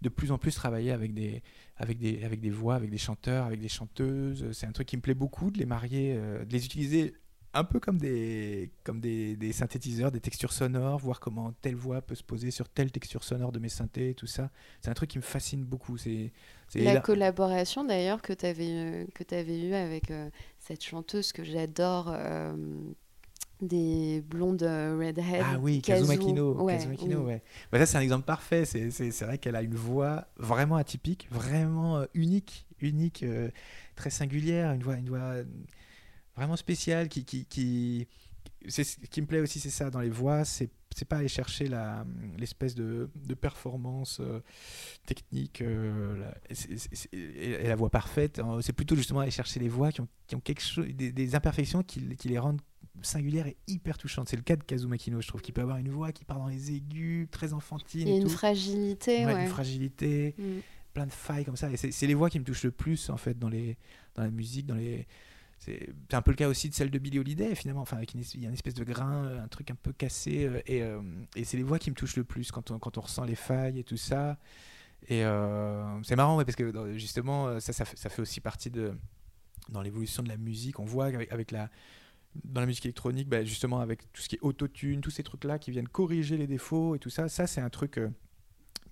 de plus en plus travailler avec des, avec des, avec des voix, avec des chanteurs, avec des chanteuses. C'est un truc qui me plaît beaucoup de les marier, de les utiliser un peu comme des, comme des, des, synthétiseurs, des textures sonores, voir comment telle voix peut se poser sur telle texture sonore de mes synthés, tout ça. C'est un truc qui me fascine beaucoup. C'est la là... collaboration d'ailleurs que tu avais, que avais eue avec euh, cette chanteuse que j'adore. Euh, des blondes redhead. Ah oui, Kazuma Kino. Ouais, Kino, ouais. Bah, ça, c'est un exemple parfait. C'est vrai qu'elle a une voix vraiment atypique, vraiment unique, unique, très singulière, une voix, une voix vraiment spécial qui, qui, qui, ce qui me plaît aussi, c'est ça dans les voix, c'est c'est pas aller chercher la l'espèce de, de, performance euh, technique euh, et, la voix parfaite. Hein. C'est plutôt justement aller chercher les voix qui ont, qui ont quelque chose, des, imperfections qui, qui, les rendent singulières et hyper touchantes. C'est le cas de Kazuma Kino, je trouve, qu'il peut avoir une voix qui part dans les aigus, très enfantine. Et, une fragilité, ouais, Une fragilité, mm. plein de failles comme ça. Et c'est les voix qui me touchent le plus en fait dans les dans la musique, dans les c'est un peu le cas aussi de celle de Billy Holiday, finalement. Enfin, avec il y a une espèce de grain, euh, un truc un peu cassé. Euh, et, euh, et c'est les voix qui me touchent le plus quand on, quand on ressent les failles et tout ça. Et c'est marrant, parce que justement, ça, ça fait, aussi partie de. Dans l'évolution de la musique, on voit avec, la, dans la musique électronique, bah, justement avec tout ce qui est autotune, tous ces trucs-là qui viennent corriger les défauts et tout ça, ça c'est un truc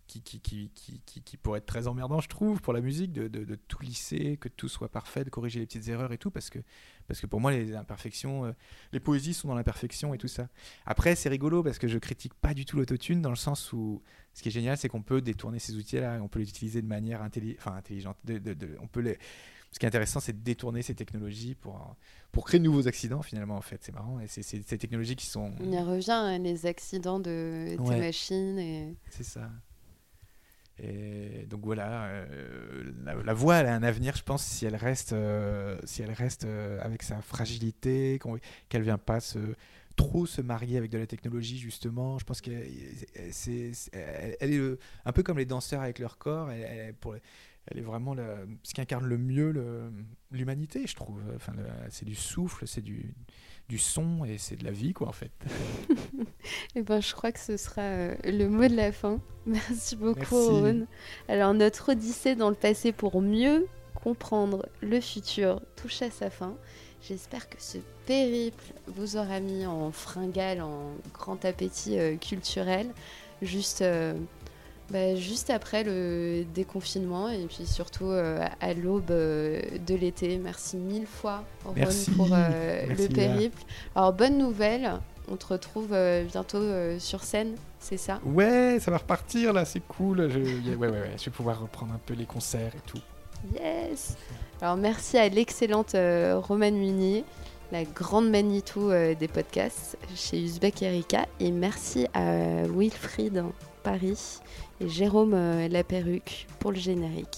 qui, qui, qui, qui pourrait être très emmerdant, je trouve, pour la musique, de, de, tout lisser, que tout soit parfait, de corriger les petites erreurs et tout, parce que, parce que pour moi, les imperfections, euh, les poésies sont dans l'imperfection et tout ça. Après, c'est rigolo parce que je critique pas du tout l'autotune, dans le sens où ce qui est génial, c'est qu'on peut détourner ces outils-là, on peut les utiliser de manière enfin, intelligente. De, on peut les... Ce qui est intéressant, c'est de détourner ces technologies pour, pour créer de nouveaux accidents, finalement, en fait. C'est marrant. Et c'est ces technologies qui sont. On y revient, hein, les accidents de, des machines. Et... C'est ça. Et donc voilà, euh, la, voix elle a un avenir, je pense, si elle reste, euh, si elle reste euh, avec sa fragilité, qu'elle ne vient pas trop se marier avec de la technologie justement. Je pense qu'elle est un peu comme les danseurs avec leur corps. Elle est vraiment ce qui incarne le mieux l'humanité, je trouve. Enfin, c'est du souffle, c'est du du son et c'est de la vie, quoi, en fait. et eh ben, je crois que ce sera euh, le mot de la fin. Merci beaucoup, Ron. Alors, notre odyssée dans le passé pour mieux comprendre le futur touche à sa fin. J'espère que ce périple vous aura mis en fringale, en grand appétit euh, culturel. Juste. Euh, bah, juste après le déconfinement et puis surtout euh, à l'aube euh, de l'été. Merci mille fois Ron pour euh, le périple. Alors bonne nouvelle, on te retrouve bientôt sur scène, c'est ça? Ouais, ça va repartir là, c'est cool. Je, ouais, ouais, ouais, je vais pouvoir reprendre un peu les concerts et tout. Yes Alors merci à l'excellente Romane Munier la grande Manitou des podcasts chez Uzbek Erika et merci à Wilfried Paris et Jérôme euh, La Perruque pour le générique.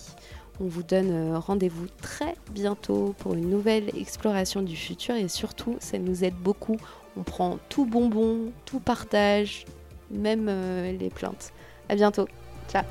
On vous donne euh, rendez-vous très bientôt pour une nouvelle exploration du futur et surtout, ça nous aide beaucoup. On prend tout bonbon, tout partage, même euh, les plaintes. À bientôt. Ciao.